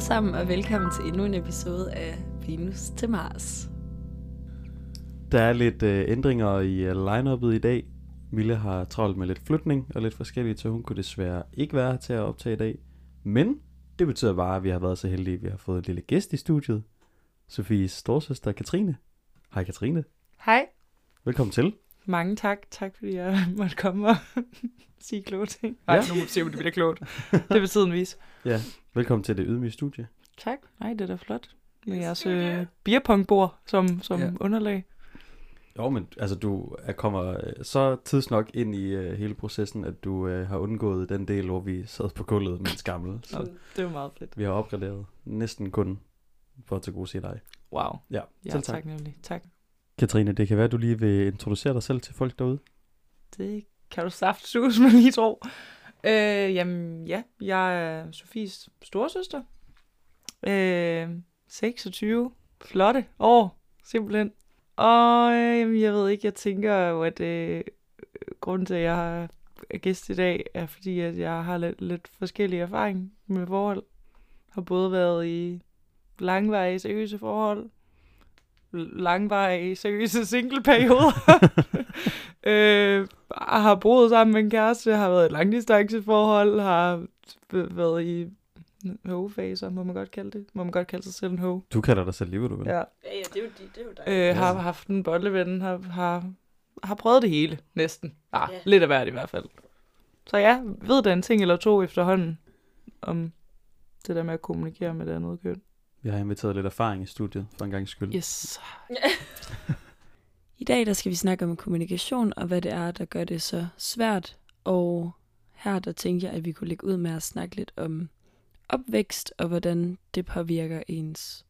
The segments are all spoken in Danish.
alle sammen, og velkommen til endnu en episode af Venus til Mars. Der er lidt øh, ændringer i øh, line-uppet i dag. Mille har travlt med lidt flytning og lidt forskelligt, så hun kunne desværre ikke være her til at optage i dag. Men det betyder bare, at vi har været så heldige, at vi har fået en lille gæst i studiet. Sofies storsøster Katrine. Hej Katrine. Hej. Velkommen til. Mange tak. Tak fordi jeg måtte komme og sige kloge ting. Nej, Ja. nu må vi se, om det bliver klogt. Det vil tiden vise. Ja, velkommen til det ydmyge studie. Tak. Nej, det er da flot. Med jeres øh, beerpongbord som, som Ja. ja. underlag. Jo, men altså du er, kommer øh, så tidsnok ind i øh, hele processen, at du øh, har undgået den del, hvor vi sad på gulvet med en skammel. Så det var meget fedt. vi har opgraderet næsten kun for at til gode se dig. Wow. Ja, Ja, tak. tak nemlig. Tak. Katrine, det kan være, at du lige vil introducere dig selv til folk derude. Det kan du saft sus med lige tro. Øh, jamen, ja. Jeg er Sofies storesøster. Øh, 26. Flotte år, simpelthen. Og øh, jamen, jeg ved ikke, jeg tænker jo, at øh, grunden til, at jeg har- er gæst i dag, er fordi, at jeg har lidt, lidt forskellige erfaring med forhold. Har både været i langvarige seriøse forhold, langvarige seriøse singleperioder, øh, har boet sammen med en kæreste, har været i langdistanceforhold, har været i ho-faser, må man godt kalde det. Må man godt kalde sig selv en ho. Du kalder dig selv lige, hvad du vil. Ja. Ja, ja, det er jo, det er jo dig. Øh, har haft en bolleven, har, har, har prøvet det hele, næsten. Ah, Ja. ja. lidt af hvert i hvert fald. Så ja, ved da en ting eller to efterhånden om det der med at kommunikere med det andet køn. Vi har inviteret lidt erfaring i studiet, for en gang skyld. Yes. I dag der skal vi snakke om kommunikation, og hvad det er, der gør det så svært. Og her der tænkte jeg, at vi kunne lægge ud med at snakke lidt om opvækst, og hvordan det påvirker ens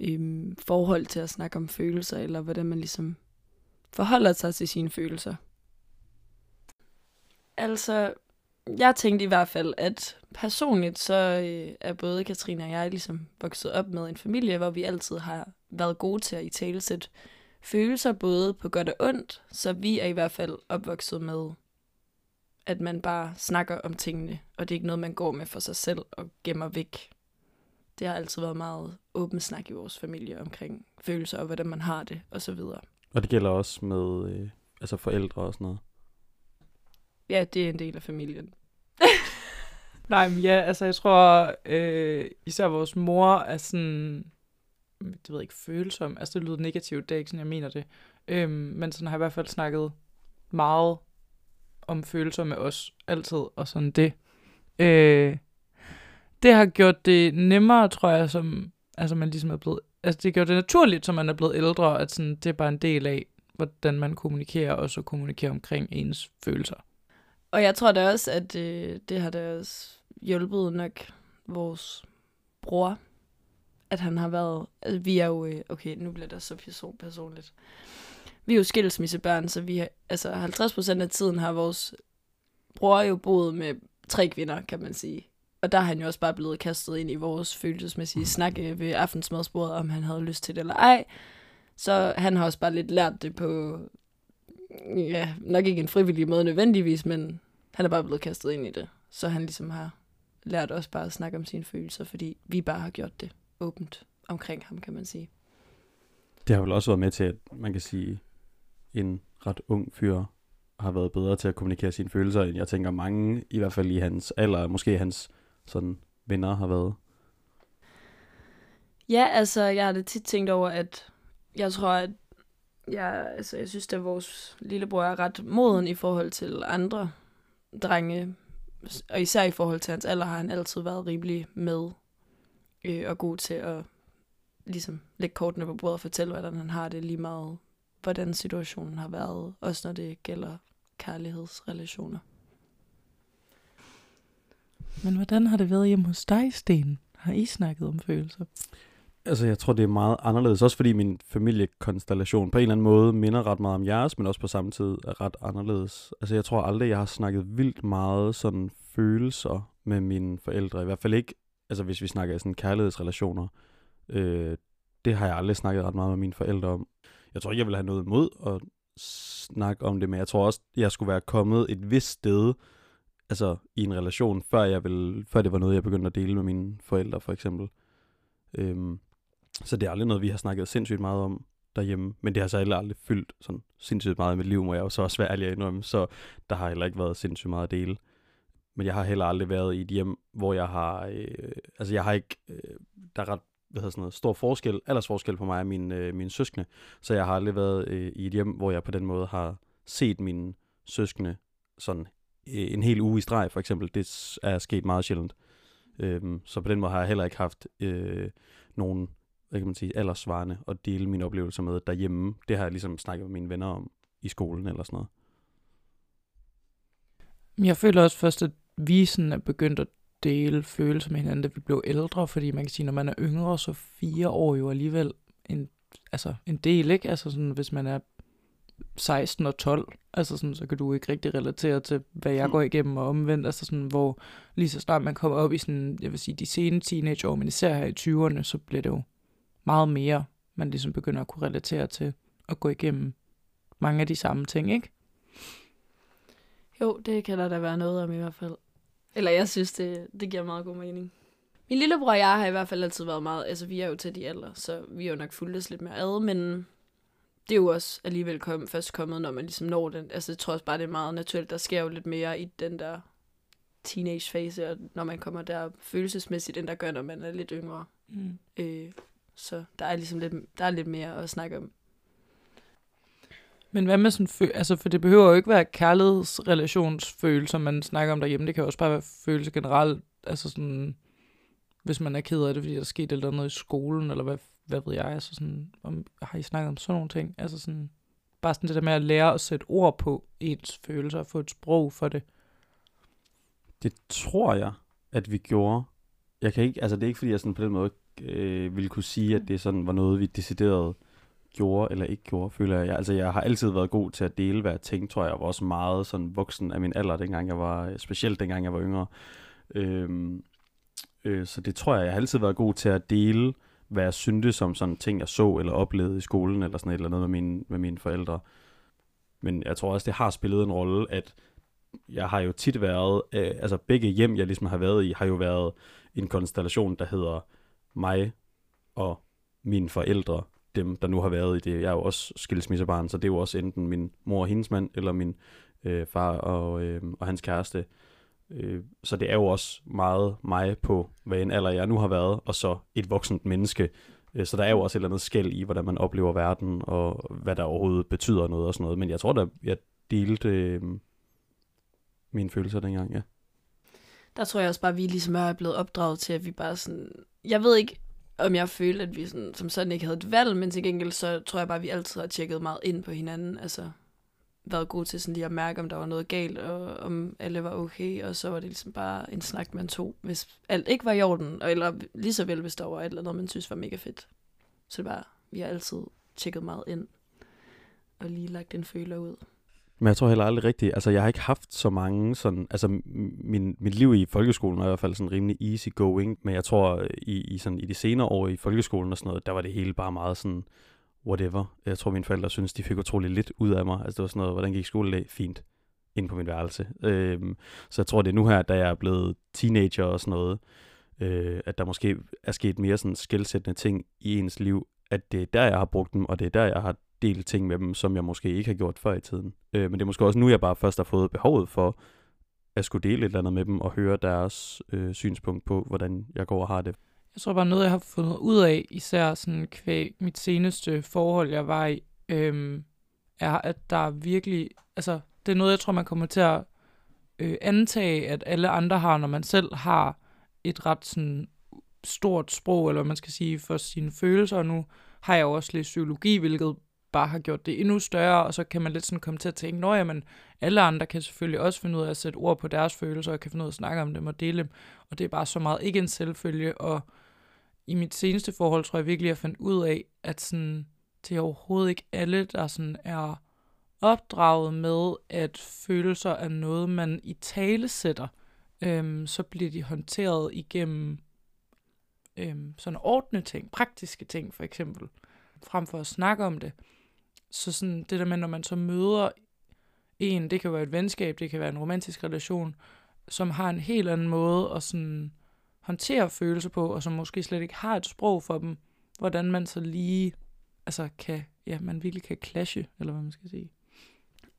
øhm, forhold til at snakke om følelser, eller hvordan man ligesom forholder sig til sine følelser. Altså, jeg tænkte i hvert fald, at personligt så øh, er både Katrine og jeg ligesom vokset op med en familie, hvor vi altid har været gode til at i talesæt følelser, både på godt og ondt, så vi er i hvert fald opvokset med, at man bare snakker om tingene, og det er ikke noget, man går med for sig selv og gemmer væk. Det har altid været meget åben snak i vores familie omkring følelser og hvordan man har det, og så videre. Og det gælder også med øh, altså forældre og sådan noget. Ja, det er en del af familien. Nej, men ja, altså jeg tror, øh, især vores mor er sådan, det ved jeg ikke, følsom. Altså det lyder negativt, det er ikke sådan, jeg mener det. Øhm, men sådan har jeg i hvert fald snakket meget om følelser med os, altid, og sådan det. Øh, det har gjort det nemmere, tror jeg, som altså man ligesom er blevet, altså det gjorde det naturligt, som man er blevet ældre, at sådan, det er bare en del af, hvordan man kommunikerer, og så kommunikerer omkring ens følelser. Og jeg tror da også, at øh, det har da også hjulpet nok vores bror, at han har været... Altså, vi er jo... Øh, okay, nu bliver det så person personligt. Vi er jo skilsmissebørn, så vi har, altså 50 procent af tiden har vores bror jo boet med tre kvinder, kan man sige. Og der er han jo også bare blevet kastet ind i vores følelsesmæssige snak øh, ved aftensmadsbordet, om han havde lyst til det eller ej. Så han har også bare lidt lært det på, ja, nok ikke en frivillig måde nødvendigvis, men han er bare blevet kastet ind i det. Så han ligesom har lært os bare at snakke om sine følelser, fordi vi bare har gjort det åbent omkring ham, kan man sige. Det har vel også været med til, at man kan sige, en ret ung fyr har været bedre til at kommunikere sine følelser, end jeg tænker mange, i hvert fald i hans alder, måske hans sådan venner har været. Ja, altså, jeg har da tit tænkt over, at jeg tror, at jeg, altså, jeg synes, at vores lillebror er ret moden i forhold til andre drenge. Og især i forhold til hans alder har han altid været rimelig med øh, og god til at ligesom lægge kortene på bordet og fortælle, hvordan han har det lige meget, hvordan situationen har været, også når det gælder kærlighedsrelationer. Men hvordan har det været hjemme hos dig, Sten? Har I snakket om følelser? Altså, jeg tror, det er meget anderledes, også fordi min familiekonstellation på en eller anden måde minder ret meget om jeres, men også på samme tid er ret anderledes. Altså, jeg tror aldrig, jeg har snakket vildt meget sådan følelser med mine forældre. I hvert fald ikke, altså hvis vi snakker sådan kærlighedsrelationer. Øh, det har jeg aldrig snakket ret meget med mine forældre om. Jeg tror ikke, jeg vil have noget imod at snakke om det, men jeg tror også, jeg skulle være kommet et vist sted, altså i en relation, før, jeg ville, før det var noget, jeg begyndte at dele med mine forældre, for eksempel. Øhm, så det er aldrig noget, vi har snakket sindssygt meget om derhjemme, men det har så heller aldrig fyldt sådan sindssygt meget i mit liv, må jeg jo så også være ærlig at indrømme, så der har heller ikke været sindssygt meget at dele. Men jeg har heller aldrig været i et hjem, hvor jeg har, øh, altså jeg har ikke, øh, der er ret hvad hedder sådan noget, stor forskel, aldersforskel på mig og mine, øh, mine søskende. Så jeg har aldrig været øh, i et hjem, hvor jeg på den måde har set mine søskende sådan øh, en hel uge i streg, for eksempel. Det er sket meget sjældent. Øh, så på den måde har jeg heller ikke haft øh, nogen hvad kan man sige, aldersvarende at dele mine oplevelser med derhjemme. Det har jeg ligesom snakket med mine venner om i skolen eller sådan noget. Jeg føler også først, at vi sådan er begyndt at dele følelser med hinanden, da vi blev ældre, fordi man kan sige, når man er yngre, så fire år jo alligevel en, altså en del, ikke? Altså sådan, hvis man er 16 og 12, altså sådan, så kan du ikke rigtig relatere til, hvad jeg mm. går igennem og omvendt, altså sådan, hvor lige så snart man kommer op i sådan, jeg vil sige, de sene teenageår, men især her i 20'erne, så bliver det jo meget mere, man ligesom begynder at kunne relatere til at gå igennem mange af de samme ting, ikke? Jo, det kan der da være noget om i hvert fald. Eller jeg synes, det, det giver meget god mening. Min lillebror og jeg har i hvert fald altid været meget, altså vi er jo til de alder, så vi har jo nok fulgt os lidt mere ad, men det er jo også alligevel kom, først kommet, når man ligesom når den. Altså jeg tror også bare, det er meget naturligt. Der sker jo lidt mere i den der teenage-fase, og når man kommer der følelsesmæssigt, end der gør, når man er lidt yngre. Mm. Øh, så der er ligesom lidt, der er lidt mere at snakke om. Men hvad med sådan, fø- altså for det behøver jo ikke være kærlighedsrelationsfølelser, man snakker om derhjemme. Det kan også bare være følelser generelt, altså sådan, hvis man er ked af det, fordi der er sket eller noget i skolen, eller hvad, hvad ved jeg, altså sådan, om, har I snakket om sådan nogle ting? Altså sådan, bare sådan det der med at lære at sætte ord på ens følelser, og få et sprog for det. Det tror jeg, at vi gjorde. Jeg kan ikke, altså det er ikke fordi, jeg sådan på den måde øh, ville kunne sige, at det sådan var noget, vi decideret gjorde eller ikke gjorde, føler jeg. Altså, jeg har altid været god til at dele, hvad jeg tænkte, tror jeg. Jeg var også meget sådan voksen af min alder, dengang jeg var, specielt dengang jeg var yngre. Øhm, øh, så det tror jeg, jeg har altid været god til at dele, hvad jeg syntes som sådan ting, jeg så eller oplevede i skolen, eller sådan et eller noget med mine, med mine forældre. Men jeg tror også, det har spillet en rolle, at jeg har jo tit været, øh, altså begge hjem, jeg ligesom har været i, har jo været en konstellation, der hedder mig og mine forældre, dem, der nu har været i det. Jeg er jo også skilsmissebarn, så det er jo også enten min mor og hendes mand, eller min øh, far og, øh, og hans kæreste. Øh, så det er jo også meget mig på, hvad en alder jeg nu har været, og så et voksent menneske. Øh, så der er jo også et eller andet skæld i, hvordan man oplever verden, og hvad der overhovedet betyder noget og sådan noget. Men jeg tror da, jeg delte øh, mine følelser dengang, ja. Der tror jeg også bare, at vi ligesom er blevet opdraget til, at vi bare sådan... Jeg ved ikke, om jeg følte, at vi sådan, som sådan ikke havde et valg, men til gengæld så tror jeg bare, at vi altid har tjekket meget ind på hinanden. Altså været gode til sådan lige at mærke, om der var noget galt, og om alle var okay, og så var det ligesom bare en snak, man tog, hvis alt ikke var i orden, eller lige så vel, hvis der var et eller andet, man synes var mega fedt. Så det var, vi har altid tjekket meget ind, og lige lagt en føler ud. Men jeg tror heller aldrig rigtigt, altså jeg har ikke haft så mange sådan, altså min, mit liv i folkeskolen er i hvert fald sådan rimelig easy going, men jeg tror i, i, sådan, i de senere år i folkeskolen og sådan noget, der var det hele bare meget sådan, whatever. Jeg tror mine forældre synes, de fik utrolig lidt ud af mig. Altså det var sådan noget, hvordan gik skoledag? Fint. Ind på min værelse. Øhm, så jeg tror, det er nu her, da jeg er blevet teenager og sådan noget, øh, at der måske er sket mere sådan skældsættende ting i ens liv, at det er der, jeg har brugt dem, og det er der, jeg har dele ting med dem, som jeg måske ikke har gjort før i tiden. Øh, men det er måske også nu, jeg bare først har fået behovet for at skulle dele et eller andet med dem og høre deres øh, synspunkt på, hvordan jeg går og har det. Jeg tror bare noget, jeg har fundet ud af, især sådan kvæg mit seneste forhold, jeg var i, øhm, er, at der er virkelig, altså det er noget, jeg tror, man kommer til at øh, antage, at alle andre har, når man selv har et ret sådan stort sprog, eller hvad man skal sige, for sine følelser. Og nu har jeg jo også lidt psykologi, hvilket bare har gjort det endnu større, og så kan man lidt sådan komme til at tænke, at men alle andre kan selvfølgelig også finde ud af at sætte ord på deres følelser, og kan finde ud af at snakke om dem og dele dem, og det er bare så meget ikke en selvfølge, og i mit seneste forhold tror jeg virkelig, at jeg fandt ud af, at sådan, det er overhovedet ikke alle, der sådan er opdraget med, at følelser er noget, man i tale sætter, øhm, så bliver de håndteret igennem øhm, sådan ordne ting, praktiske ting for eksempel, frem for at snakke om det. Så sådan det der med, når man så møder en, det kan være et venskab, det kan være en romantisk relation, som har en helt anden måde at sådan håndtere følelser på, og som måske slet ikke har et sprog for dem, hvordan man så lige, altså kan, ja, man virkelig kan clashe, eller hvad man skal sige.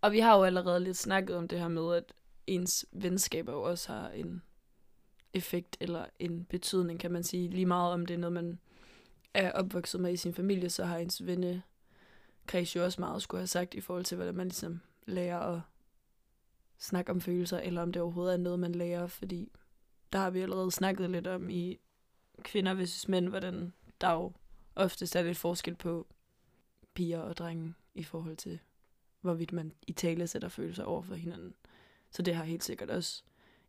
Og vi har jo allerede lidt snakket om det her med, at ens venskaber jo også har en effekt eller en betydning, kan man sige. Lige meget om det er noget, man er opvokset med i sin familie, så har ens kreds jo også meget skulle have sagt i forhold til, hvordan man ligesom lærer at snakke om følelser, eller om det overhovedet er noget, man lærer, fordi der har vi allerede snakket lidt om i kvinder versus mænd, hvordan der jo oftest er lidt forskel på piger og drenge i forhold til, hvorvidt man i tale sætter følelser over for hinanden. Så det har helt sikkert også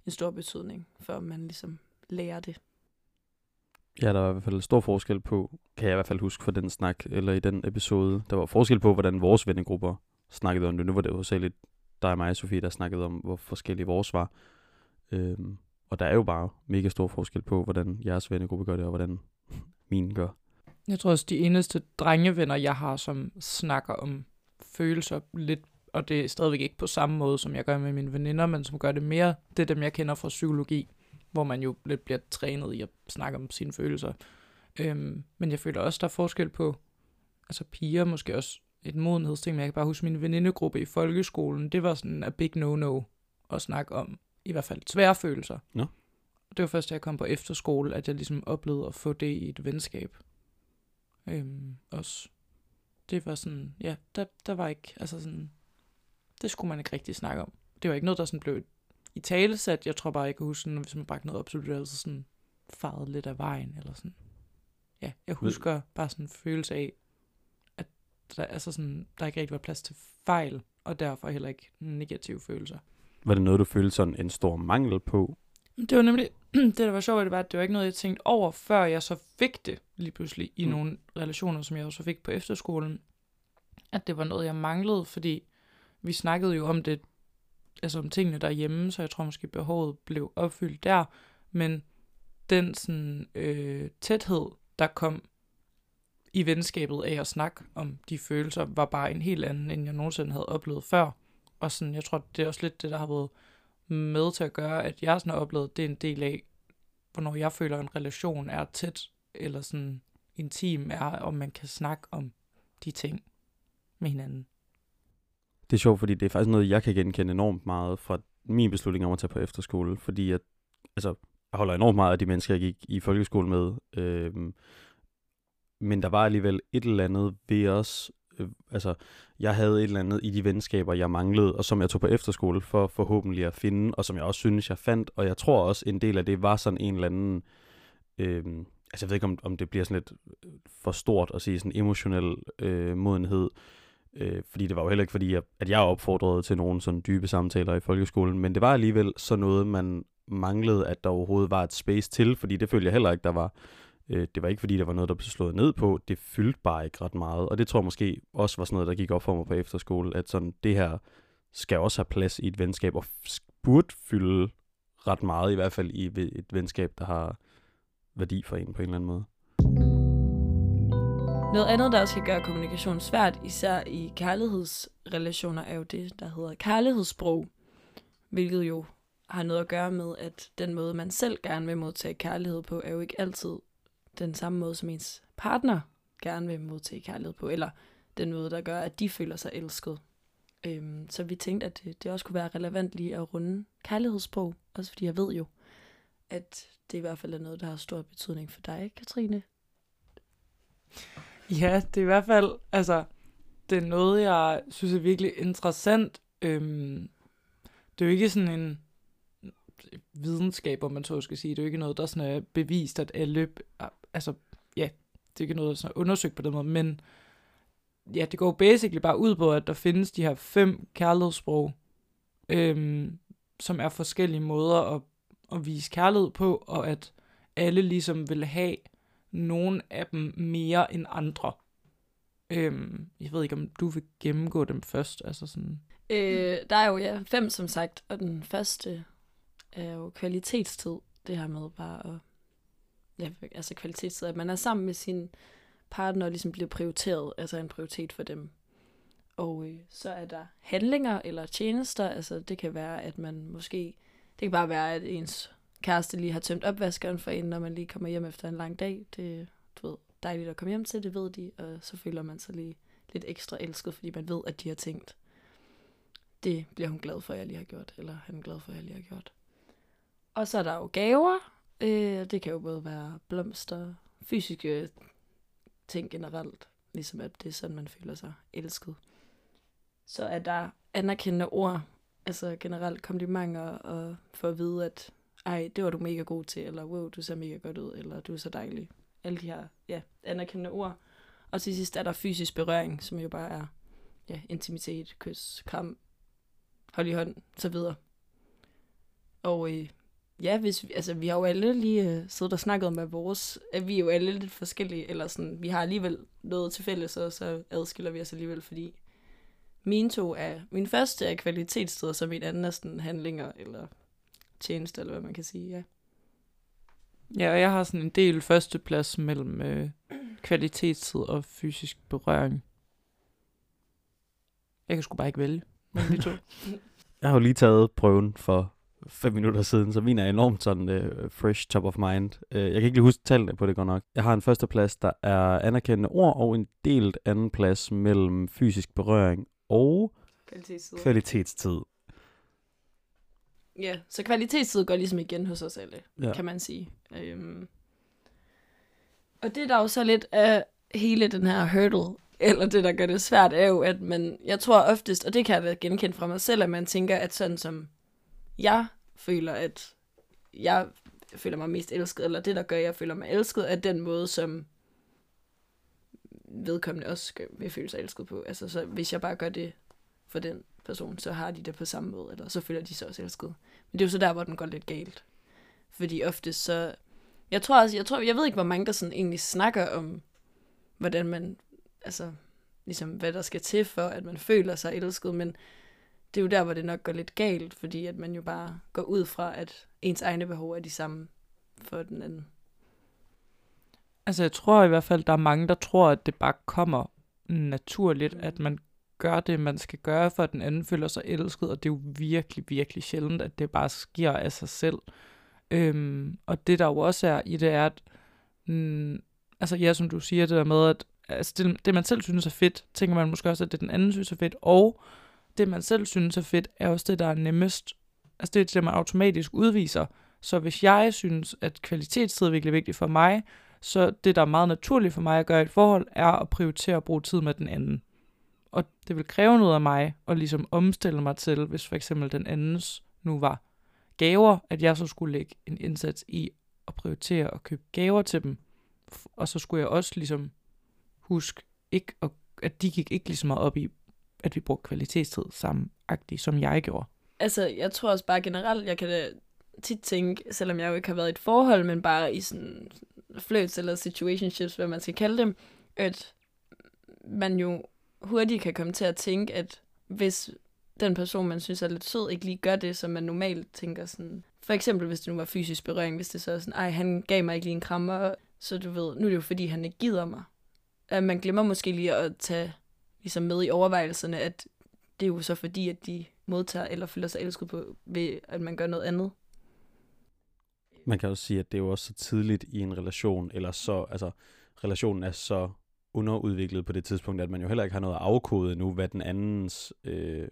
en stor betydning, for om man ligesom lærer det. Ja, der var i hvert fald stor forskel på, kan jeg i hvert fald huske fra den snak, eller i den episode, der var forskel på, hvordan vores vennegrupper snakkede om det. Nu var det jo særligt dig og mig, Sofie, der snakkede om, hvor forskellige vores var. Øhm, og der er jo bare mega stor forskel på, hvordan jeres vennegruppe gør det, og hvordan min gør. Jeg tror også, de eneste drengevenner, jeg har, som snakker om følelser lidt, og det er stadigvæk ikke på samme måde, som jeg gør med mine veninder, men som gør det mere, det er dem, jeg kender fra psykologi, hvor man jo lidt bliver trænet i at snakke om sine følelser. Øhm, men jeg føler også, der er forskel på, altså piger måske også et modenhedsting, men jeg kan bare huske min venindegruppe i folkeskolen, det var sådan en big no-no at snakke om, i hvert fald svære følelser. Nå. Det var først, da jeg kom på efterskole, at jeg ligesom oplevede at få det i et venskab. Øhm, også. Det var sådan, ja, der, der var ikke, altså sådan, det skulle man ikke rigtig snakke om. Det var ikke noget, der sådan blev i tale sat. Jeg tror bare, jeg kan huske, sådan, hvis man bragte noget op, så blev det altså sådan faret lidt af vejen, eller sådan. Ja, jeg husker bare sådan en følelse af, at der, altså sådan, der ikke rigtig var plads til fejl, og derfor heller ikke negative følelser. Var det noget, du følte sådan en stor mangel på? Det var nemlig, det der var sjovt, det var, at det var ikke noget, jeg tænkte over, før jeg så fik det lige pludselig i mm. nogle relationer, som jeg også fik på efterskolen. At det var noget, jeg manglede, fordi vi snakkede jo om det, altså om tingene derhjemme, så jeg tror måske behovet blev opfyldt der. Men den sådan, øh, tæthed, der kom i venskabet af at snakke om de følelser, var bare en helt anden, end jeg nogensinde havde oplevet før. Og sådan, jeg tror, det er også lidt det, der har været med til at gøre, at jeg sådan har oplevet, det er en del af, hvornår jeg føler, at en relation er tæt, eller sådan intim er, om man kan snakke om de ting med hinanden. Det er sjovt, fordi det er faktisk noget, jeg kan genkende enormt meget fra min beslutning om at tage på efterskole, fordi jeg, altså, jeg holder enormt meget af de mennesker, jeg gik i folkeskole med, øhm, men der var alligevel et eller andet ved os, øh, altså, jeg havde et eller andet i de venskaber, jeg manglede, og som jeg tog på efterskole for forhåbentlig at finde, og som jeg også synes, jeg fandt, og jeg tror også, en del af det var sådan en eller anden, øh, altså jeg ved ikke, om, om det bliver sådan lidt for stort at sige sådan emotionel øh, modenhed, Øh, Øh, fordi det var jo heller ikke fordi, jeg, at jeg opfordrede til nogle sådan dybe samtaler i folkeskolen, men det var alligevel så noget, man manglede, at der overhovedet var et space til, fordi det følte jeg heller ikke, der var. Øh, det var ikke fordi, der var noget, der blev slået ned på, det fyldte bare ikke ret meget, og det tror jeg måske også var sådan noget, der gik op for mig på efterskole, at sådan, det her skal også have plads i et venskab, og burde fylde ret meget, i hvert fald i et venskab, der har værdi for en på en eller anden måde. Noget andet, der også kan gøre kommunikation svært, især i kærlighedsrelationer, er jo det, der hedder kærlighedssprog. Hvilket jo har noget at gøre med, at den måde, man selv gerne vil modtage kærlighed på, er jo ikke altid den samme måde, som ens partner gerne vil modtage kærlighed på, eller den måde, der gør, at de føler sig elsket. Øhm, så vi tænkte, at det, det også kunne være relevant lige at runde kærlighedssprog, også fordi jeg ved jo, at det i hvert fald er noget, der har stor betydning for dig, Katrine. Ja, det er i hvert fald, altså, det er noget, jeg synes er virkelig interessant. Øhm, det er jo ikke sådan en videnskab, om man så skal sige. Det er jo ikke noget, der sådan er bevist, at alle, altså, ja, det er ikke noget, der sådan er undersøgt på den måde, men ja, det går basically bare ud på, at der findes de her fem kærlighedssprog, øhm, som er forskellige måder at, at vise kærlighed på, og at alle ligesom vil have nogle af dem mere end andre. Øhm, jeg ved ikke, om du vil gennemgå dem først. Altså sådan. Øh, der er jo ja, fem, som sagt, og den første er jo kvalitetstid. Det her med bare at... Ja, altså kvalitetstid, at man er sammen med sin partner og ligesom bliver prioriteret, altså en prioritet for dem. Og øh, så er der handlinger eller tjenester, altså det kan være, at man måske Det kan bare være, at ens kæreste lige har tømt opvaskeren for en, når man lige kommer hjem efter en lang dag. Det du ved, dejligt at komme hjem til, det ved de, og så føler man sig lige lidt ekstra elsket, fordi man ved, at de har tænkt, det bliver hun glad for, at jeg lige har gjort, eller han er glad for, at jeg lige har gjort. Og så er der jo gaver. Øh, det kan jo både være blomster, fysiske ting generelt, ligesom at det er sådan, man føler sig elsket. Så er der anerkendende ord, altså generelt komplimenter, og for at vide, at ej, det var du mega god til, eller wow, du ser mega godt ud, eller du er så dejlig. Alle de her ja, anerkendende ord. Og til sidst er der fysisk berøring, som jo bare er ja, intimitet, kys, kram, hold i hånd, så videre. Og øh, ja, hvis vi, altså, vi har jo alle lige øh, siddet og snakket om, at vores, at vi er jo alle lidt forskellige, eller sådan, vi har alligevel noget til fælles, og så adskiller vi os alligevel, fordi mine to er, min første er kvalitetssteder, så min anden er sådan handlinger, eller tjeneste, eller hvad man kan sige, ja. Ja, og jeg har sådan en del førsteplads mellem øh, kvalitetstid og fysisk berøring. Jeg kan sgu bare ikke vælge mellem de to. Jeg har jo lige taget prøven for fem minutter siden, så min er enormt sådan uh, fresh top of mind. Uh, jeg kan ikke lige huske tallene på det godt nok. Jeg har en førsteplads, der er anerkendende ord, og en delt anden plads mellem fysisk berøring og Kvalitetstid. kvalitetstid. Ja, så kvalitetstid går ligesom igen hos os alle, Ja. kan man sige. Øhm. Og det der er jo så lidt af hele den her hurdle, eller det der gør det svært, er jo, at man, jeg tror oftest, og det kan jeg da genkende fra mig selv, at man tænker, at sådan som jeg føler, at jeg føler mig mest elsket, eller det der gør, at jeg føler mig elsket, er den måde, som vedkommende også vil føle sig elsket på. Altså, så hvis jeg bare gør det for den person, så har de det på samme måde, eller så føler de sig også elsket. Men det er jo så der, hvor den går lidt galt. Fordi ofte så... Jeg tror også, jeg, tror, jeg ved ikke, hvor mange der sådan egentlig snakker om, hvordan man, altså, ligesom hvad der skal til for, at man føler sig elsket, men det er jo der, hvor det nok går lidt galt, fordi at man jo bare går ud fra, at ens egne behov er de samme for den anden. Altså, jeg tror i hvert fald, der er mange, der tror, at det bare kommer naturligt, at man gør det, man skal gøre, for at den anden føler sig elsket, og det er jo virkelig, virkelig sjældent, at det bare sker af sig selv. Øhm, og det der jo også er i det, er, at mm, altså ja, som du siger, det der med, at altså, det, det, man selv synes er fedt, tænker man måske også, at det den anden synes er fedt, og det, man selv synes er fedt, er også det, der er nemmest. Altså det er det, man automatisk udviser. Så hvis jeg synes, at kvalitetstid er virkelig vigtigt for mig, så det, der er meget naturligt for mig at gøre i et forhold, er at prioritere at bruge tid med den anden. Og det vil kræve noget af mig at ligesom omstille mig til, hvis for eksempel den andens nu var gaver, at jeg så skulle lægge en indsats i at prioritere at købe gaver til dem. Og så skulle jeg også ligesom huske, ikke at, at de gik ikke lige så meget op i, at vi brugte kvalitetstid sammen, som jeg gjorde. Altså, jeg tror også bare generelt, jeg kan øh, tit tænke, selvom jeg jo ikke har været i et forhold, men bare i sådan flirts eller situationships, hvad man skal kalde dem, at man jo hurtigt kan komme til at tænke, at hvis den person, man synes er lidt sød, ikke lige gør det, som man normalt tænker sådan. For eksempel, hvis det nu var fysisk berøring, hvis det så er sådan, ej, han gav mig ikke lige en krammer, så du ved, nu er det jo fordi, han ikke gider mig. At man glemmer måske lige at tage ligesom med i overvejelserne, at det er jo så fordi, at de modtager eller føler sig elsket på, ved at man gør noget andet. Man kan også sige, at det er jo også så tidligt i en relation, eller så, altså, relationen er så underudviklet på det tidspunkt, at man jo heller ikke har noget afkodet nu, hvad den andens øh,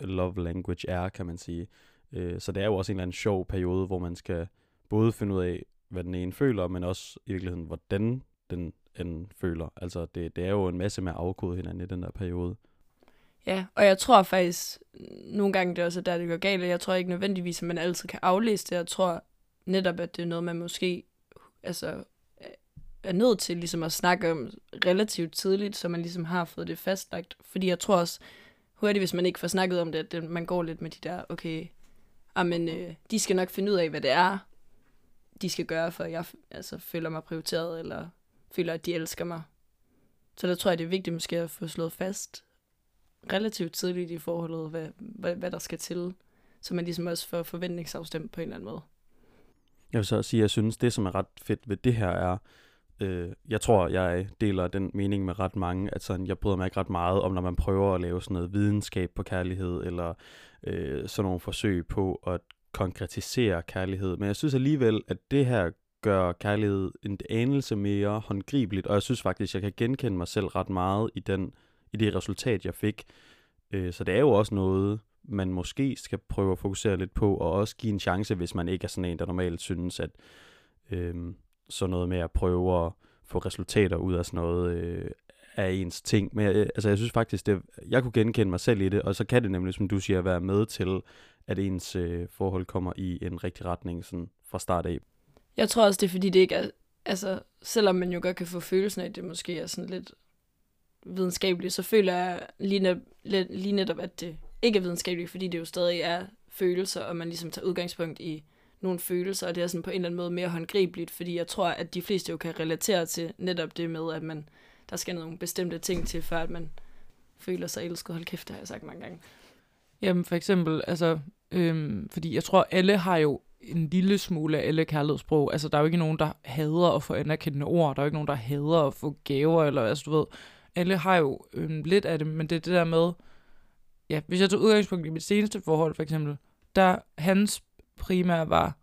love language er, kan man sige. Øh, så det er jo også en eller anden sjov periode, hvor man skal både finde ud af, hvad den ene føler, men også i virkeligheden, hvordan den anden føler. Altså, det, det er jo en masse med at afkode hinanden i den der periode. Ja, og jeg tror faktisk, nogle gange det er også der, det går galt, og jeg tror ikke nødvendigvis, at man altid kan aflæse det. Jeg tror netop, at det er noget, man måske altså, er nødt til ligesom at snakke om relativt tidligt, så man ligesom har fået det fastlagt. Fordi jeg tror også, hurtigt, hvis man ikke får snakket om det, at det, man går lidt med de der, okay, ah, men øh, de skal nok finde ud af, hvad det er, de skal gøre, for jeg altså, føler mig prioriteret, eller føler, at de elsker mig. Så der tror jeg, det er vigtigt måske at få slået fast relativt tidligt i forholdet, hvad, hvad, hvad der skal til, så man ligesom også får forventningsafstemt på en eller anden måde. Jeg vil så også sige, at jeg synes, det som er ret fedt ved det her er, øh, jeg tror, jeg deler den mening med ret mange, at sådan, jeg bryder mig ikke ret meget om, når man prøver at lave sådan noget videnskab på kærlighed, eller øh, sådan nogle forsøg på at konkretisere kærlighed. Men jeg synes alligevel, at det her gør kærlighed en anelse mere håndgribeligt, og jeg synes faktisk, jeg kan genkende mig selv ret meget i, den, i det resultat, jeg fik. Øh, så det er jo også noget, man måske skal prøve at fokusere lidt på, og også give en chance, hvis man ikke er sådan en, der normalt synes, at øh, sådan noget med at prøve at få resultater ud af sådan noget, øh, af ens ting. Men jeg, altså, jeg synes faktisk, det, jeg kunne genkende mig selv i det, og så kan det nemlig, som du siger, være med til, at ens øh, forhold kommer i en rigtig retning sådan fra start af. Jeg tror også, det er fordi, det ikke er... Altså, selvom man jo godt kan få følelsen af, at det måske er sådan lidt videnskabeligt, så føler jeg lige, net, lige netop, at det ikke er videnskabeligt, fordi det jo stadig er følelser, og man ligesom tager udgangspunkt i nogle følelser, og det er sådan på en eller anden måde mere håndgribeligt, fordi jeg tror, at de fleste jo kan relatere til netop det med, at man, der skal nogle bestemte ting til, før at man føler sig elsket. Hold kæft, det har jeg sagt mange gange. Jamen for eksempel, altså, øhm, fordi jeg tror, alle har jo en lille smule af alle kærlighedssprog. Altså, der er jo ikke nogen, der hader at få anerkendende ord. Der er jo ikke nogen, der hader at få gaver, eller altså, du ved, alle har jo øhm, lidt af det, men det er det der med, ja, hvis jeg tager udgangspunkt i mit seneste forhold, for eksempel, der hans primære var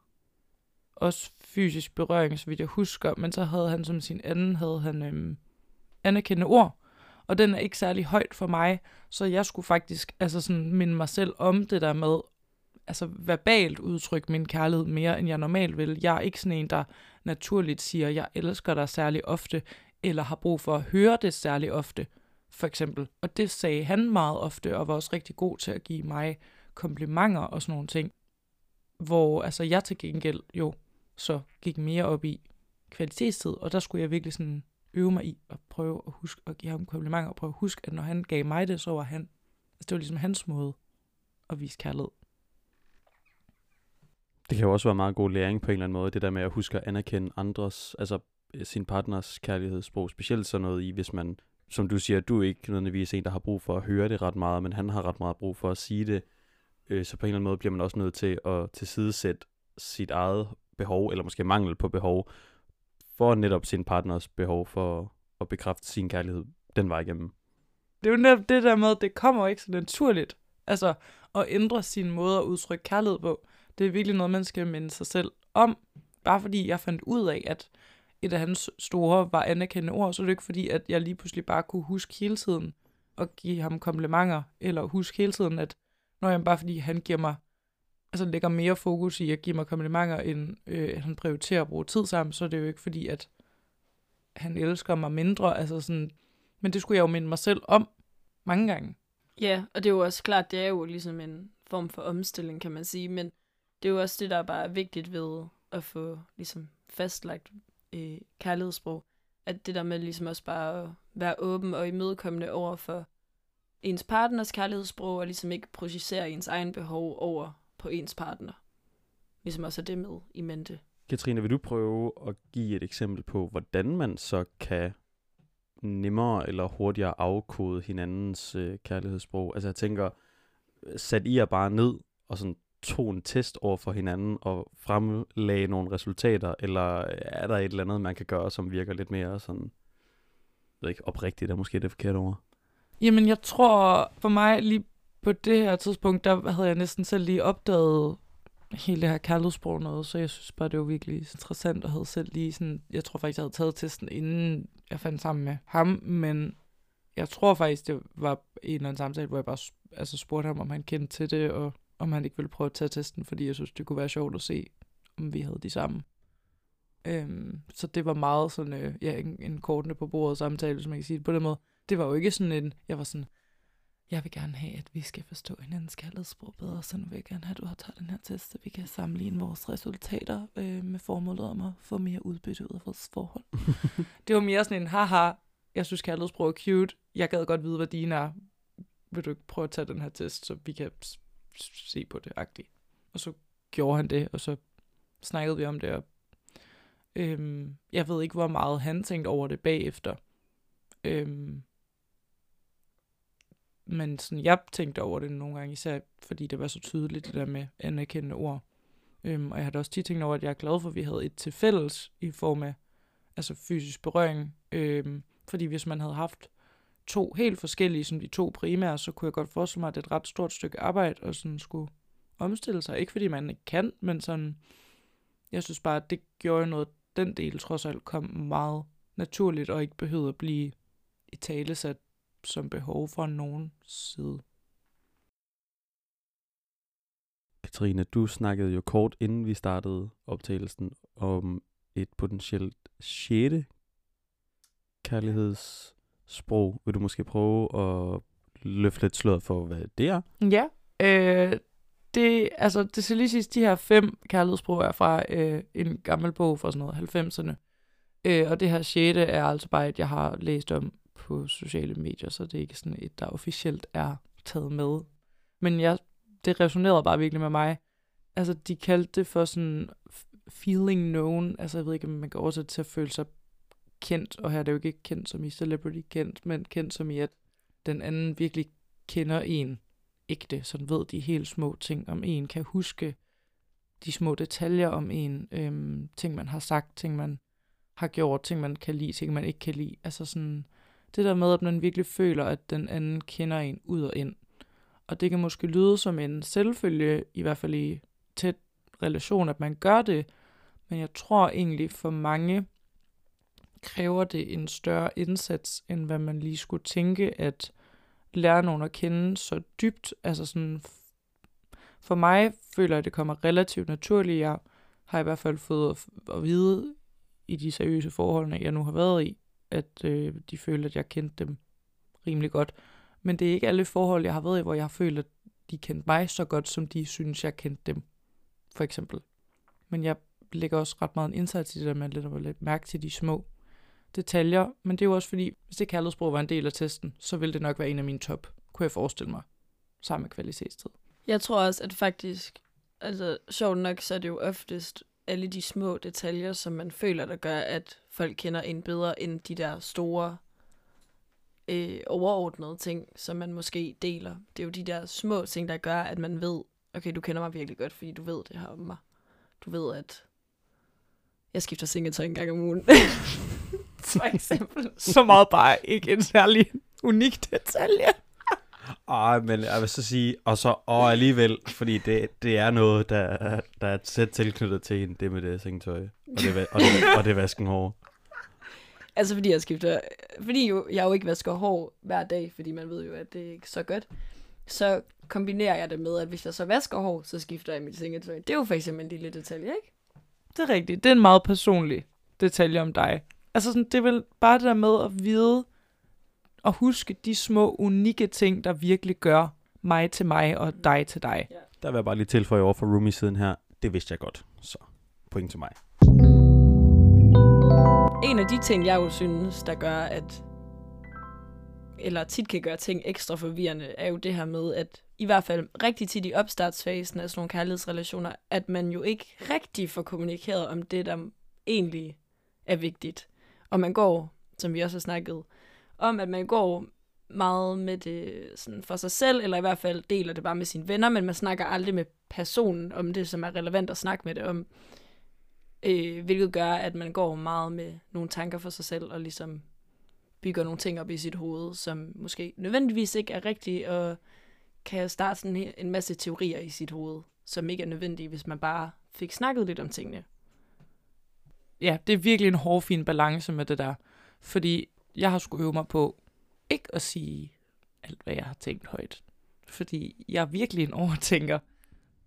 også fysisk berøring, så vidt jeg husker, men så havde han som sin anden, havde han øhm, anerkendende ord, og den er ikke særlig højt for mig, så jeg skulle faktisk altså sådan minde mig selv om det der med, altså verbalt udtrykke min kærlighed mere, end jeg normalt vil. Jeg er ikke sådan en, der naturligt siger, jeg elsker dig særlig ofte, eller har brug for at høre det særlig ofte, for eksempel. Og det sagde han meget ofte, og var også rigtig god til at give mig komplimenter og sådan nogle ting. Hvor altså jeg til gengæld jo så gik mere op i kvalitetstid, og der skulle jeg virkelig sådan øve mig i at prøve at huske at give ham komplimenter, og prøve at huske, at når han gav mig det, så var han, altså det var ligesom hans måde at vise kærlighed. Det kan jo også være meget god læring på en eller anden måde, det der med at huske at anerkende andres, altså øh, sin partners kærlighedssprog, specielt sådan noget i, hvis man, som du siger, du er ikke nødvendigvis en, der har brug for at høre det ret meget, men han har ret meget brug for at sige det, øh, så på en eller anden måde bliver man også nødt til at tilsidesætte sit eget behov, eller måske mangel på behov, for netop sin partners behov for at bekræfte sin kærlighed den vej igennem. Det er jo netop det der med, at det kommer ikke så naturligt. Altså, at ændre sin måde at udtrykke kærlighed på. Det er virkelig noget, man skal minde sig selv om. Bare fordi jeg fandt ud af, at et af hans store var anerkendende ord, så er det ikke fordi, at jeg lige pludselig bare kunne huske hele tiden at give ham komplimenter, eller huske hele tiden, at når jeg bare fordi han giver mig, altså lægger mere fokus i at give mig komplimenter, end øh, at han prioriterer at bruge tid sammen, så er det jo ikke fordi, at han elsker mig mindre, altså sådan, men det skulle jeg jo minde mig selv om mange gange. Ja, og det er jo også klart, det er jo ligesom en form for omstilling, kan man sige, men det er jo også det, der er bare vigtigt ved at få ligesom fastlagt øh, kærlighedssprog, at det der med ligesom også bare at være åben og imødekommende over for ens partners kærlighedssprog, og ligesom ikke projicere ens egen behov over på ens partner. Ligesom også er det med i mente. Katrine, vil du prøve at give et eksempel på, hvordan man så kan nemmere eller hurtigere afkode hinandens øh, kærlighedssprog? Altså jeg tænker, sat I jer bare ned og sådan tog en test over for hinanden og fremlagde nogle resultater, eller er der et eller andet, man kan gøre, som virker lidt mere sådan, jeg ved ikke, oprigtigt er måske det forkerte ord? Jamen, jeg tror for mig lige på det her tidspunkt, der havde jeg næsten selv lige opdaget hele det her kærlighedssprog noget, så jeg synes bare, det var virkelig interessant, og havde selv lige sådan, jeg tror faktisk, jeg havde taget testen, inden jeg fandt sammen med ham, men jeg tror faktisk, det var en eller anden samtale, hvor jeg bare altså, spurgte ham, om han kendte til det, og om han ikke ville prøve at tage testen, fordi jeg synes, det kunne være sjovt at se, om vi havde de samme. Øhm, så det var meget sådan, øh, ja, en, en kortene på bordet samtale, hvis man kan sige det på den måde. Det var jo ikke sådan en, jeg var sådan, jeg vil gerne have, at vi skal forstå hinandens kærlighedssprog bedre, så nu vil jeg gerne have, at du har taget den her test, så vi kan sammenligne vores resultater øh, med formålet om at få mere udbytte ud af vores forhold. det var mere sådan en, haha, jeg synes kærlighedssprog er cute, jeg gad godt vide, hvad dine er. Vil du ikke prøve at tage den her test, så vi kan se på det, agtigt. Og så gjorde han det, og så snakkede vi om det, og øhm, jeg ved ikke, hvor meget han tænkte over det bagefter. Øhm, men sådan, jeg tænkte over det nogle gange, især fordi det var så tydeligt, det der med anerkendende ord. Øhm, og jeg har også tit tænkt over, at jeg er glad for, at vi havde et til fælles i form af altså fysisk berøring. Øhm, fordi hvis man havde haft to helt forskellige, som de to primære, så kunne jeg godt forestille mig, at det er et ret stort stykke arbejde at sådan skulle omstille sig. Ikke fordi man ikke kan, men sådan, jeg synes bare, at det gjorde noget, den del trods alt kom meget naturligt, og ikke behøvede at blive i talesat som behov fra nogen side. Katrine, du snakkede jo kort inden vi startede optagelsen om et potentielt sjette kærlighedssprog. Vil du måske prøve at løfte lidt sløret for, hvad det er? Ja, øh, det, altså, det skal lige siges, de her fem kærlighedssprog er fra øh, en gammel bog fra sådan noget 90'erne. Øh, og det her sjette er altså bare et, jeg har læst om på sociale medier, så det er ikke sådan et, der officielt er taget med. Men jeg, det resonerede bare virkelig med mig. Altså, de kaldte det for sådan feeling known. Altså, jeg ved ikke, om man kan oversætte til at føle sig kendt, og her er det jo ikke kendt som i celebrity kendt, men kendt som i, at den anden virkelig kender en ægte, sådan ved de helt små ting om en, kan huske de små detaljer om en, øhm, ting man har sagt, ting man har gjort, ting man kan lide, ting man ikke kan lide. Altså sådan, det der med, at man virkelig føler, at den anden kender en ud og ind. Og det kan måske lyde som en selvfølge, i hvert fald i tæt relation, at man gør det, men jeg tror egentlig for mange kræver det en større indsats, end hvad man lige skulle tænke, at lære nogen at kende så dybt. Altså sådan, for mig føler jeg, at det kommer relativt naturligt. Jeg har i hvert fald fået at vide i de seriøse forhold, jeg nu har været i, at øh, de føler, at jeg kendte dem rimelig godt. Men det er ikke alle forhold, jeg har været i, hvor jeg har følt, at de kendte mig så godt, som de synes, jeg kendte dem, for eksempel. Men jeg lægger også ret meget en indsats i det der med at lidt mærke til de små detaljer, men det er jo også fordi, hvis det kærlighedssprog var en del af testen, så ville det nok være en af mine top, kunne jeg forestille mig, sammen med kvalitetstid. Jeg tror også, at faktisk, altså sjovt nok, så er det jo oftest alle de små detaljer, som man føler, der gør, at folk kender en bedre end de der store øh, overordnede ting, som man måske deler. Det er jo de der små ting, der gør, at man ved, okay, du kender mig virkelig godt, fordi du ved det her om mig. Du ved, at jeg skifter sengetøj en gang om ugen. for eksempel. Så meget bare ikke en særlig unik detalje. Ej, men jeg vil så sige, og så og alligevel, fordi det, det er noget, der, der er tæt tilknyttet til en, det med det sengetøj, og det, og det, og det vasken hår. Altså fordi jeg skifter, fordi jo, jeg jo ikke vasker hår hver dag, fordi man ved jo, at det er ikke så godt, så kombinerer jeg det med, at hvis jeg så vasker hår, så skifter jeg mit sengetøj. Det er jo for eksempel en lille detalje, ikke? Det er rigtigt. Det er en meget personlig detalje om dig. Altså sådan, det er vel bare det der med at vide og huske de små, unikke ting, der virkelig gør mig til mig og dig til dig. Ja. Der vil jeg bare lige tilføje over for roomie-siden her. Det vidste jeg godt, så point til mig. En af de ting, jeg jo synes, der gør, at eller tit kan gøre ting ekstra forvirrende, er jo det her med, at i hvert fald rigtig tit i opstartsfasen af sådan nogle kærlighedsrelationer, at man jo ikke rigtig får kommunikeret om det, der egentlig er vigtigt. Og man går, som vi også har snakket om, at man går meget med det sådan for sig selv, eller i hvert fald deler det bare med sine venner, men man snakker aldrig med personen om det, som er relevant at snakke med det om. Øh, hvilket gør, at man går meget med nogle tanker for sig selv, og ligesom bygger nogle ting op i sit hoved, som måske nødvendigvis ikke er rigtige, og kan starte sådan en masse teorier i sit hoved, som ikke er nødvendige, hvis man bare fik snakket lidt om tingene. Ja, det er virkelig en hårfin balance med det der. Fordi jeg har skulle øve mig på ikke at sige alt, hvad jeg har tænkt højt. Fordi jeg er virkelig en overtænker.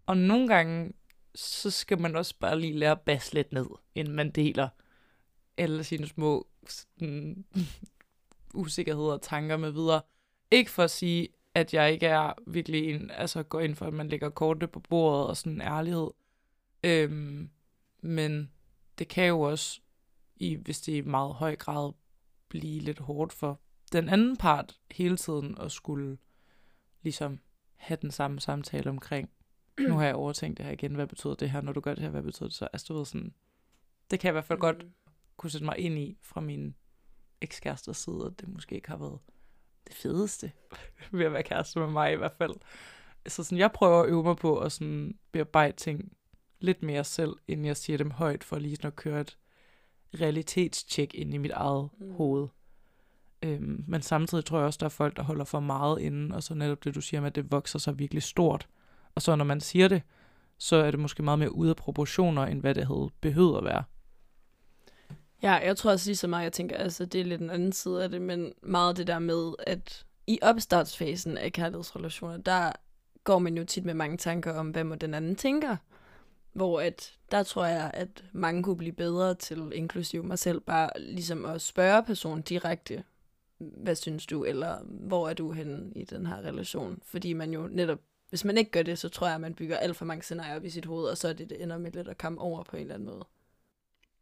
Og nogle gange, så skal man også bare lige lære at basse lidt ned, inden man deler alle sine små sådan, usikkerheder og tanker med videre. Ikke for at sige, at jeg ikke er virkelig en, altså går ind for, at man lægger kortet på bordet og sådan en ærlighed. Øhm, men det kan jo også, i, hvis det er i meget høj grad, blive lidt hårdt for den anden part hele tiden at skulle ligesom have den samme samtale omkring, nu har jeg overtænkt det her igen, hvad betyder det her, når du gør det her, hvad betyder det så? Altså du ved sådan, det kan jeg i hvert fald mm. godt kunne sætte mig ind i fra min ekskæresters side, at det måske ikke har været det fedeste ved at være kæreste med mig i hvert fald. Så sådan, jeg prøver at øve mig på at sådan bearbejde ting lidt mere selv, inden jeg siger dem højt, for lige at køre et realitetstjek ind i mit eget mm. hoved. Øhm, men samtidig tror jeg også, der er folk, der holder for meget inden, og så netop det, du siger med, at det vokser sig virkelig stort. Og så når man siger det, så er det måske meget mere ude af proportioner, end hvad det havde behøvet at være. Ja, jeg tror også lige så meget, jeg tænker, altså det er lidt en anden side af det, men meget det der med, at i opstartsfasen af kærlighedsrelationer, der går man jo tit med mange tanker om, hvad må den anden tænker. Hvor at, der tror jeg, at mange kunne blive bedre til, inklusive mig selv, bare ligesom at spørge personen direkte, hvad synes du, eller hvor er du henne i den her relation? Fordi man jo netop, hvis man ikke gør det, så tror jeg, at man bygger alt for mange scenarier op i sit hoved, og så er det, det ender med lidt at komme over på en eller anden måde.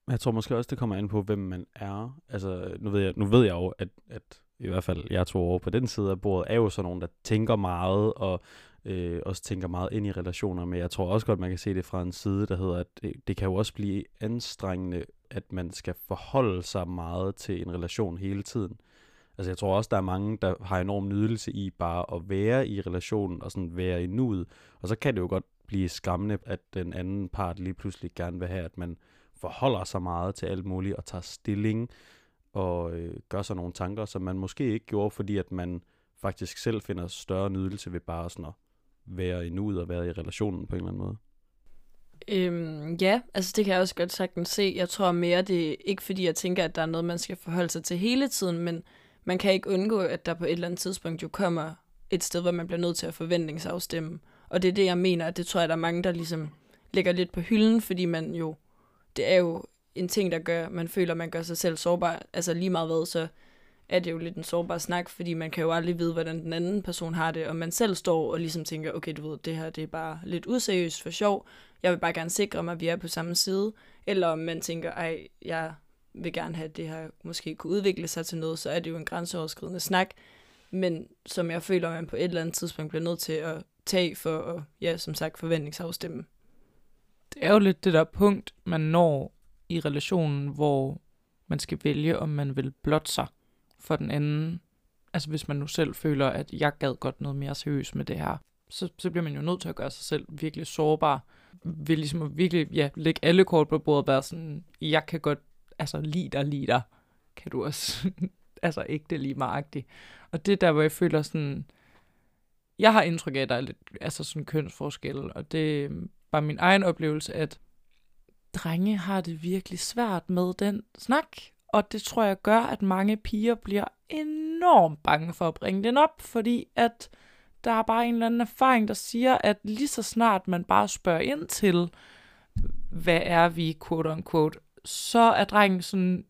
Jeg tror måske også, det kommer an på, hvem man er. Altså, nu ved jeg, nu ved jeg jo, at, at i hvert fald jeg to over på den side af bordet, er jo sådan nogen, der tænker meget, og øh, også tænker meget ind i relationer, men jeg tror også godt, man kan se det fra en side, der hedder, at det, det kan jo også blive anstrengende, at man skal forholde sig meget til en relation hele tiden. Altså jeg tror også, der er mange, der har enorm nydelse i bare at være i relationen og sådan være i nuet. Og så kan det jo godt blive skræmmende, at den anden part lige pludselig gerne vil have, at man forholder sig meget til alt muligt og tager stilling og øh, gør sig nogle tanker, som man måske ikke gjorde, fordi at man faktisk selv finder større nydelse ved bare sådan at være i nuet og være i relationen på en eller anden måde. Øhm, ja, altså det kan jeg også godt sagtens se. Jeg tror mere, det er ikke fordi, jeg tænker, at der er noget, man skal forholde sig til hele tiden, men man kan ikke undgå, at der på et eller andet tidspunkt jo kommer et sted, hvor man bliver nødt til at forventningsafstemme. Og det er det, jeg mener, at det tror jeg, der er mange, der ligesom lægger lidt på hylden, fordi man jo, det er jo en ting, der gør, man føler, man gør sig selv sårbar. Altså lige meget hvad, så er det jo lidt en sårbar snak, fordi man kan jo aldrig vide, hvordan den anden person har det, og man selv står og ligesom tænker, okay, du ved, det her det er bare lidt useriøst for sjov, jeg vil bare gerne sikre mig, at vi er på samme side, eller om man tænker, ej, jeg vil gerne have, at det her måske kunne udvikle sig til noget, så er det jo en grænseoverskridende snak, men som jeg føler, at man på et eller andet tidspunkt bliver nødt til at tage for at, ja, som sagt, forventningsafstemme. Det er jo lidt det der punkt, man når i relationen, hvor man skal vælge, om man vil blotte sig for den anden. Altså hvis man nu selv føler, at jeg gad godt noget mere seriøst med det her, så, så bliver man jo nødt til at gøre sig selv virkelig sårbar. Vil ligesom at virkelig ja, lægge alle kort på bordet og være sådan, jeg kan godt altså lider, lider. Kan du også, altså ikke det lige magtigt. Og det der, hvor jeg føler sådan, jeg har indtryk af, at der er lidt altså sådan kønsforskel, og det er bare min egen oplevelse, at drenge har det virkelig svært med den snak. Og det tror jeg gør, at mange piger bliver enormt bange for at bringe den op, fordi at der er bare en eller anden erfaring, der siger, at lige så snart man bare spørger ind til, hvad er vi, quote unquote, så er drengen sådan,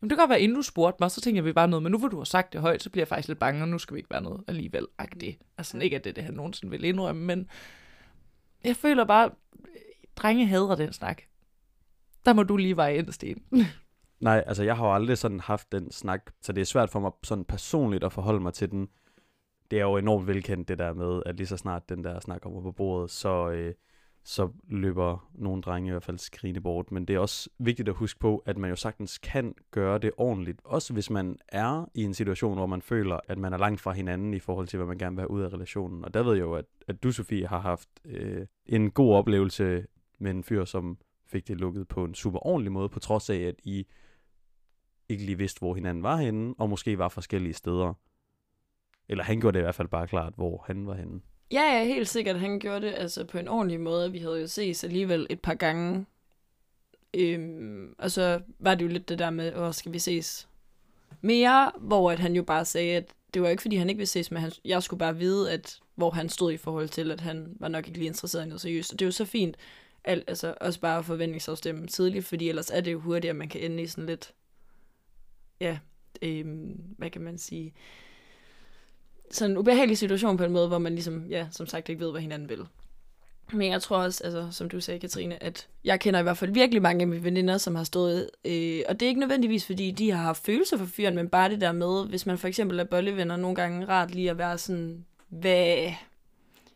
men det kan godt være, inden du spurgte mig, så tænker jeg, vi bare noget, men nu hvor du har sagt det højt, så bliver jeg faktisk lidt bange, og nu skal vi ikke være noget alligevel. det. Altså ikke, at det er det, han nogensinde vil indrømme, men jeg føler bare, drenge hader den snak. Der må du lige veje ind, Sten. Nej, altså jeg har jo aldrig sådan haft den snak, så det er svært for mig sådan personligt at forholde mig til den. Det er jo enormt velkendt det der med, at lige så snart den der snak kommer på bordet, så, øh, så løber nogle drenge i hvert fald skrigende bort. Men det er også vigtigt at huske på, at man jo sagtens kan gøre det ordentligt. Også hvis man er i en situation, hvor man føler, at man er langt fra hinanden i forhold til, hvad man gerne vil have ud af relationen. Og der ved jeg jo, at, at du, Sofie, har haft øh, en god oplevelse med en fyr, som fik det lukket på en super ordentlig måde, på trods af, at I ikke lige vidste, hvor hinanden var henne, og måske var forskellige steder. Eller han gjorde det i hvert fald bare klart, hvor han var henne. Ja, ja, helt sikkert. Han gjorde det altså på en ordentlig måde. Vi havde jo ses alligevel et par gange. Øhm, og så var det jo lidt det der med, hvor skal vi ses mere, hvor at han jo bare sagde, at det var ikke, fordi han ikke ville ses, men han, jeg skulle bare vide, at hvor han stod i forhold til, at han var nok ikke lige interesseret i noget seriøst. Og det er jo så fint, al, altså også bare forventningsafstemme tidligt, fordi ellers er det jo hurtigt, at man kan ende i sådan lidt, ja, øhm, hvad kan man sige, sådan en ubehagelig situation på en måde, hvor man ligesom, ja, som sagt ikke ved, hvad hinanden vil. Men jeg tror også, altså, som du sagde, Katrine, at jeg kender i hvert fald virkelig mange af mine veninder, som har stået, øh, og det er ikke nødvendigvis, fordi de har haft følelser for fyren, men bare det der med, hvis man for eksempel er bollevenner, nogle gange rart lige at være sådan, hvad,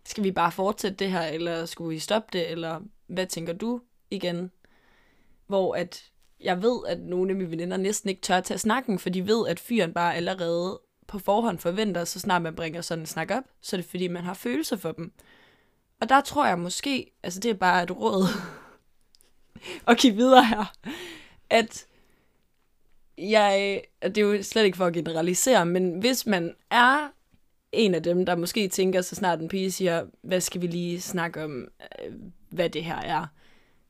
skal vi bare fortsætte det her, eller skulle vi stoppe det, eller hvad tænker du igen? Hvor at jeg ved, at nogle af mine veninder næsten ikke tør tage snakken, for de ved, at fyren bare allerede på forhånd forventer, så snart man bringer sådan en snak op, så er det fordi, man har følelser for dem. Og der tror jeg måske, altså det er bare et råd at give videre her, at jeg, det er jo slet ikke for at generalisere, men hvis man er en af dem, der måske tænker, så snart en pige siger, hvad skal vi lige snakke om, hvad det her er.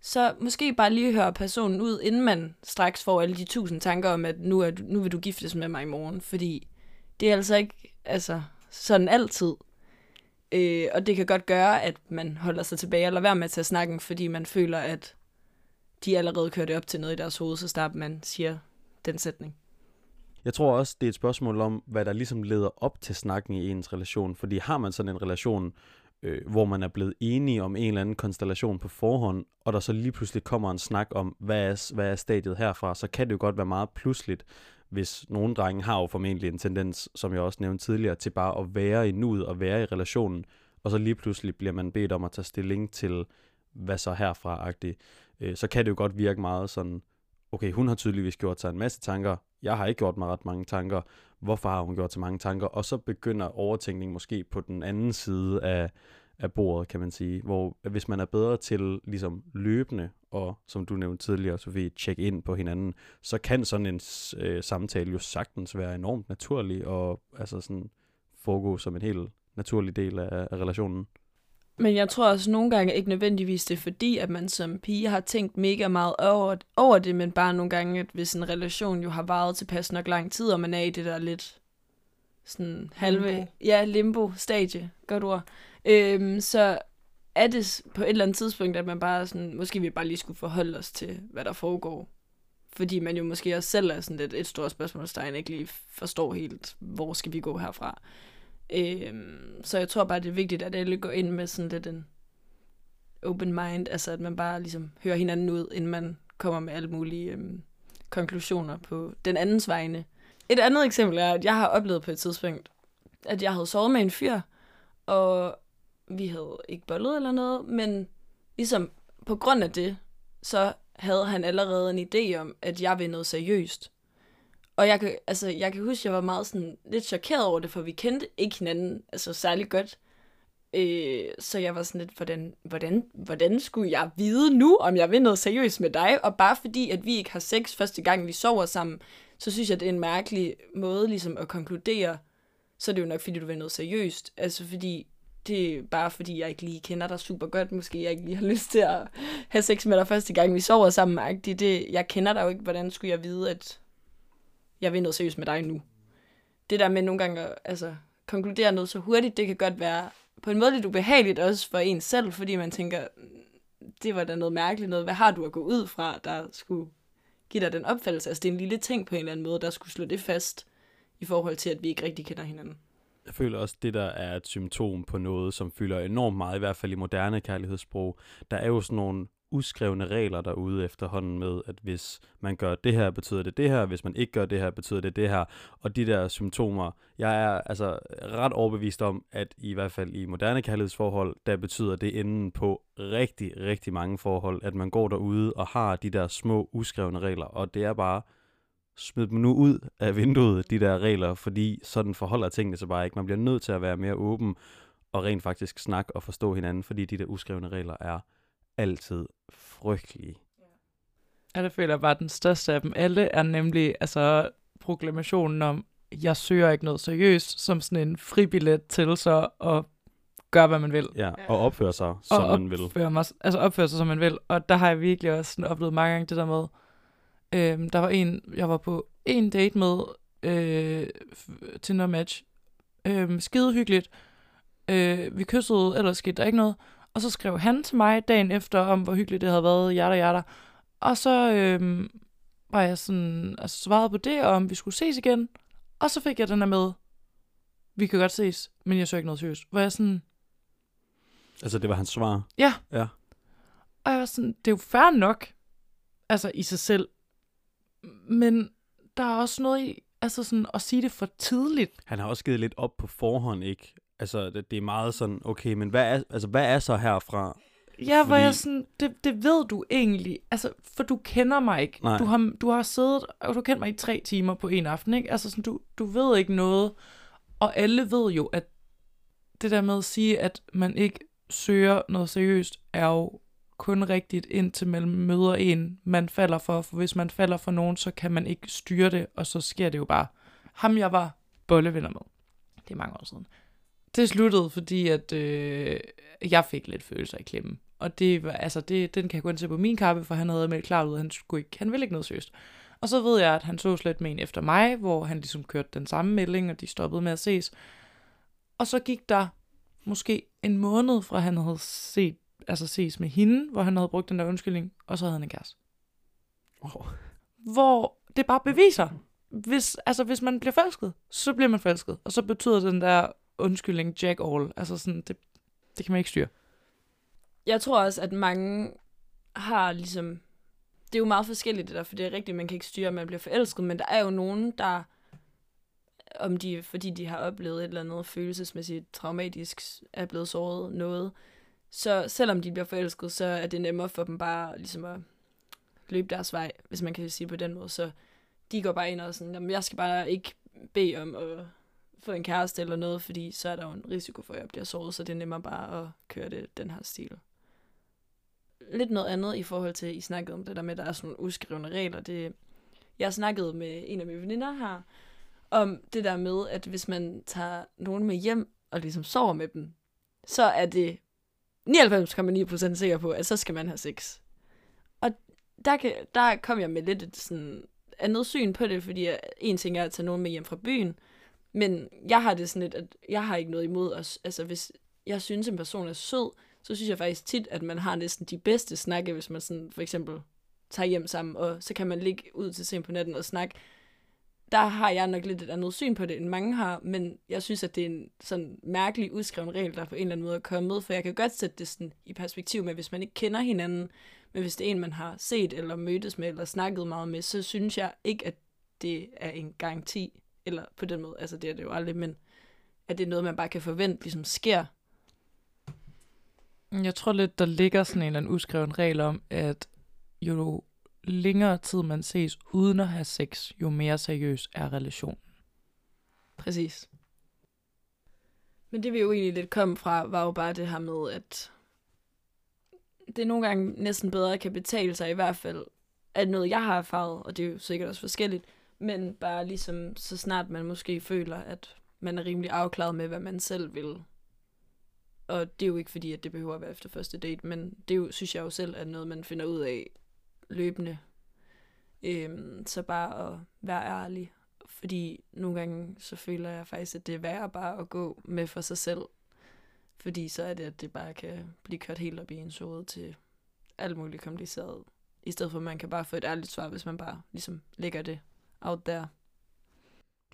Så måske bare lige høre personen ud, inden man straks får alle de tusind tanker om, at nu, er du, nu vil du giftes med mig i morgen. Fordi det er altså ikke altså, sådan altid. Øh, og det kan godt gøre, at man holder sig tilbage eller være med at snakke, snakken, fordi man føler, at de allerede kører det op til noget i deres hoved, så snart man siger den sætning. Jeg tror også, det er et spørgsmål om, hvad der ligesom leder op til snakken i ens relation. Fordi har man sådan en relation, øh, hvor man er blevet enige om en eller anden konstellation på forhånd, og der så lige pludselig kommer en snak om, hvad er, hvad er stadiet herfra, så kan det jo godt være meget pludseligt, hvis nogle drenge har jo formentlig en tendens, som jeg også nævnte tidligere, til bare at være i nuet og være i relationen, og så lige pludselig bliver man bedt om at tage stilling til, hvad så herfra-agtigt. Øh, så kan det jo godt virke meget sådan, okay, hun har tydeligvis gjort sig en masse tanker, jeg har ikke gjort mig ret mange tanker, hvorfor har hun gjort så mange tanker? Og så begynder overtænkning måske på den anden side af, af bordet, kan man sige, hvor hvis man er bedre til ligesom løbende og, som du nævnte tidligere, Sofie, tjekke ind på hinanden, så kan sådan en øh, samtale jo sagtens være enormt naturlig og altså sådan foregå som en helt naturlig del af, af relationen. Men jeg tror også nogle gange ikke nødvendigvis det er fordi, at man som pige har tænkt mega meget over, over det, men bare nogle gange, at hvis en relation jo har varet tilpas nok lang tid, og man er i det der lidt sådan halve, Limbo. ja, limbo-stadie, godt ord, øhm, så er det på et eller andet tidspunkt, at man bare sådan, måske vi bare lige skulle forholde os til, hvad der foregår. Fordi man jo måske også selv er sådan lidt et stort spørgsmålstegn, ikke lige forstår helt, hvor skal vi gå herfra. Øhm, så jeg tror bare, det er vigtigt, at alle går ind med sådan lidt en open mind, altså at man bare ligesom hører hinanden ud, inden man kommer med alle mulige øhm, konklusioner på den andens vegne. Et andet eksempel er, at jeg har oplevet på et tidspunkt, at jeg havde sovet med en fyr, og vi havde ikke bollet eller noget, men ligesom på grund af det, så havde han allerede en idé om, at jeg vil noget seriøst. Og jeg kan, altså, jeg kan huske, at jeg var meget sådan, lidt chokeret over det, for vi kendte ikke hinanden altså, særlig godt. Øh, så jeg var sådan lidt, hvordan, hvordan, hvordan skulle jeg vide nu, om jeg vil noget seriøst med dig? Og bare fordi, at vi ikke har sex første gang, vi sover sammen, så synes jeg, det er en mærkelig måde ligesom at konkludere, så er det jo nok, fordi du vil noget seriøst. Altså fordi, det er bare fordi, jeg ikke lige kender dig super godt. Måske jeg ikke lige har lyst til at have sex med dig første gang, vi sover sammen. -agtigt. Det, jeg kender dig jo ikke. Hvordan skulle jeg vide, at jeg vil noget seriøst med dig nu? Det der med nogle gange at altså, konkludere noget så hurtigt, det kan godt være på en måde lidt ubehageligt også for en selv, fordi man tænker, mm, det var da noget mærkeligt noget. Hvad har du at gå ud fra, der skulle give dig den opfattelse? Altså det er en lille ting på en eller anden måde, der skulle slå det fast i forhold til, at vi ikke rigtig kender hinanden. Jeg føler også, det der er et symptom på noget, som fylder enormt meget, i hvert fald i moderne kærlighedssprog. Der er jo sådan nogle uskrevne regler derude efterhånden med, at hvis man gør det her, betyder det det her, hvis man ikke gør det her, betyder det det her. Og de der symptomer, jeg er altså ret overbevist om, at i hvert fald i moderne kærlighedsforhold, der betyder det enden på rigtig, rigtig mange forhold, at man går derude og har de der små uskrevne regler, og det er bare, smid dem nu ud af vinduet, de der regler, fordi sådan forholder tingene sig bare ikke. Man bliver nødt til at være mere åben og rent faktisk snakke og forstå hinanden, fordi de der uskrevne regler er altid frygtelige. Ja, det føler jeg bare, at den største af dem alle er nemlig altså, proklamationen om, jeg søger ikke noget seriøst, som sådan en fribillet til så at gøre, hvad man vil. Ja, og opføre sig, som og man vil. mig, altså opføre sig, som man vil. Og der har jeg virkelig også sådan oplevet mange gange det der med, øhm, der var en, jeg var på en date med øh, Tinder Match. Øhm, skide hyggeligt. Øh, vi kyssede, ellers skete der ikke noget. Og så skrev han til mig dagen efter, om hvor hyggeligt det havde været, hjerter, hjerter. Og så øhm, var jeg sådan, altså svarede på det, og om vi skulle ses igen. Og så fik jeg den der med, vi kan godt ses, men jeg søger ikke noget seriøst. Hvor jeg sådan, Altså, det var hans svar. Ja. Ja. Og jeg var sådan, det er jo fair nok, altså i sig selv. Men der er også noget i, altså sådan at sige det for tidligt. Han har også givet lidt op på forhånd, ikke? Altså, det, det er meget sådan, okay, men hvad er, altså, hvad er så herfra? Ja, hvor Fordi- jeg sådan, det, det ved du egentlig, altså, for du kender mig ikke. Nej. Du har, du har siddet, og du kendt mig i tre timer på en aften, ikke? Altså sådan, du, du ved ikke noget, og alle ved jo, at det der med at sige, at man ikke søger noget seriøst, er jo kun rigtigt, indtil man møder en, man falder for. For hvis man falder for nogen, så kan man ikke styre det, og så sker det jo bare. Ham, jeg var bollevenner med, det er mange år siden, Det sluttede, fordi at øh, jeg fik lidt følelser i klemmen. Og det var, altså det, den kan jeg gå se til på min kappe, for han havde meldt klart ud, at han, skulle ikke, han ville ikke noget seriøst. Og så ved jeg, at han så slet med en efter mig, hvor han ligesom kørte den samme melding, og de stoppede med at ses. Og så gik der måske en måned fra han havde set, altså ses med hende, hvor han havde brugt den der undskyldning, og så havde han en kæreste. Wow. Hvor det bare beviser, hvis, altså hvis man bliver forelsket, så bliver man forelsket. Og så betyder den der undskyldning jack all. Altså sådan, det, det kan man ikke styre. Jeg tror også, at mange har ligesom... Det er jo meget forskelligt det der, for det er rigtigt, man kan ikke styre, at man bliver forelsket, men der er jo nogen, der om de, fordi de har oplevet et eller andet følelsesmæssigt traumatisk, er blevet såret noget, så selvom de bliver forelsket, så er det nemmere for dem bare ligesom at løbe deres vej, hvis man kan sige på den måde. Så de går bare ind og sådan, jamen, jeg skal bare ikke bede om at få en kæreste eller noget, fordi så er der jo en risiko for, at jeg bliver såret, så det er nemmere bare at køre det, den her stil. Lidt noget andet i forhold til, I snakkede om det der med, at der er sådan nogle uskrevne regler. Det, jeg snakkede med en af mine veninder her, om det der med, at hvis man tager nogen med hjem og ligesom sover med dem, så er det 99,9% sikker på, at så skal man have sex. Og der, kan, der kom jeg med lidt et sådan andet syn på det, fordi en ting er at tage nogen med hjem fra byen, men jeg har det sådan lidt, at jeg har ikke noget imod os. Altså hvis jeg synes, en person er sød, så synes jeg faktisk tit, at man har næsten de bedste snakke, hvis man sådan for eksempel tager hjem sammen, og så kan man ligge ud til sent på natten og snakke der har jeg nok lidt et andet syn på det, end mange har, men jeg synes, at det er en sådan mærkelig udskreven regel, der på en eller anden måde er kommet, for jeg kan godt sætte det sådan i perspektiv med, hvis man ikke kender hinanden, men hvis det er en, man har set eller mødtes med eller snakket meget med, så synes jeg ikke, at det er en garanti, eller på den måde, altså det er det jo aldrig, men at det er noget, man bare kan forvente, ligesom sker. Jeg tror lidt, der ligger sådan en eller anden uskreven regel om, at jo længere tid man ses uden at have sex, jo mere seriøs er relationen. Præcis. Men det vi jo egentlig lidt kom fra, var jo bare det her med, at det nogle gange næsten bedre kan betale sig i hvert fald, at noget jeg har erfaret, og det er jo sikkert også forskelligt, men bare ligesom så snart man måske føler, at man er rimelig afklaret med, hvad man selv vil. Og det er jo ikke fordi, at det behøver at være efter første date, men det er jo, synes jeg jo selv er noget, man finder ud af løbende. Øhm, så bare at være ærlig. Fordi nogle gange, så føler jeg faktisk, at det er værre bare at gå med for sig selv. Fordi så er det, at det bare kan blive kørt helt op i en hoved til alt muligt kompliceret. I stedet for, at man kan bare få et ærligt svar, hvis man bare ligesom lægger det out there.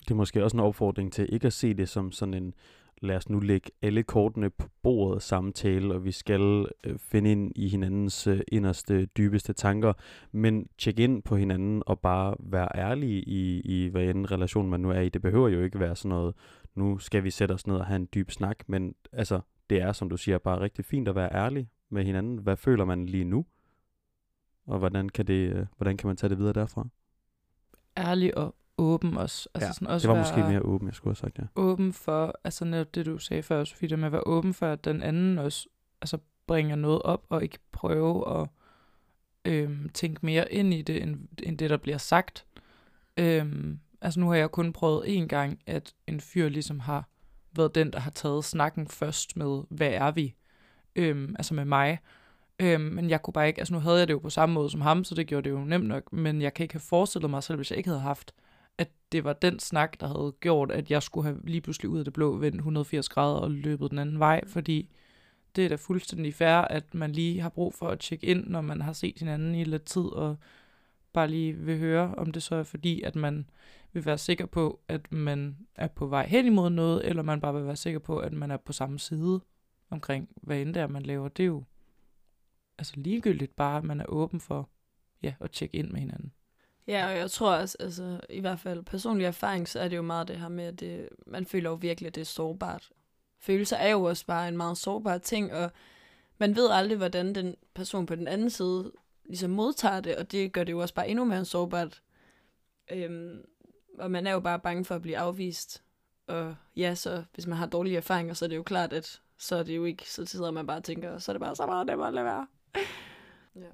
Det er måske også en opfordring til ikke at se det som sådan en lad os nu lægge alle kortene på bordet samtale, og vi skal øh, finde ind i hinandens øh, inderste, dybeste tanker, men tjek ind på hinanden og bare være ærlige i, i hvad end relation man nu er i. Det behøver jo ikke være sådan noget, nu skal vi sætte os ned og have en dyb snak, men altså, det er, som du siger, bare rigtig fint at være ærlig med hinanden. Hvad føler man lige nu? Og hvordan kan, det, øh, hvordan kan man tage det videre derfra? Ærlig og åben også. Altså ja, sådan også det var måske mere åben, jeg skulle have sagt, ja. Åben for, altså netop det du sagde før, Sofie, det med at være åben for, at den anden også altså, bringer noget op, og ikke prøve at øhm, tænke mere ind i det, end, end det, der bliver sagt. Øhm, altså nu har jeg kun prøvet en gang, at en fyr ligesom har været den, der har taget snakken først med, hvad er vi? Øhm, altså med mig. Øhm, men jeg kunne bare ikke, altså nu havde jeg det jo på samme måde som ham, så det gjorde det jo nemt nok, men jeg kan ikke have forestillet mig selv, hvis jeg ikke havde haft at det var den snak, der havde gjort, at jeg skulle have lige pludselig ud af det blå vendt 180 grader og løbet den anden vej, fordi det er da fuldstændig fair, at man lige har brug for at tjekke ind, når man har set hinanden i lidt tid, og bare lige vil høre, om det så er fordi, at man vil være sikker på, at man er på vej hen imod noget, eller man bare vil være sikker på, at man er på samme side omkring, hvad end det er, man laver. Det er jo altså ligegyldigt bare, at man er åben for ja, at tjekke ind med hinanden. Ja, og jeg tror også, altså, i hvert fald personlig erfaring, så er det jo meget det her med, at det, man føler jo virkelig, at det er sårbart. Følelser er jo også bare en meget sårbar ting, og man ved aldrig, hvordan den person på den anden side ligesom modtager det, og det gør det jo også bare endnu mere sårbart. Øhm, og man er jo bare bange for at blive afvist. Og ja, så hvis man har dårlige erfaringer, så er det jo klart, at så er det jo ikke, så sidder man bare og tænker, så er det bare så meget nemmere at lade være. ja.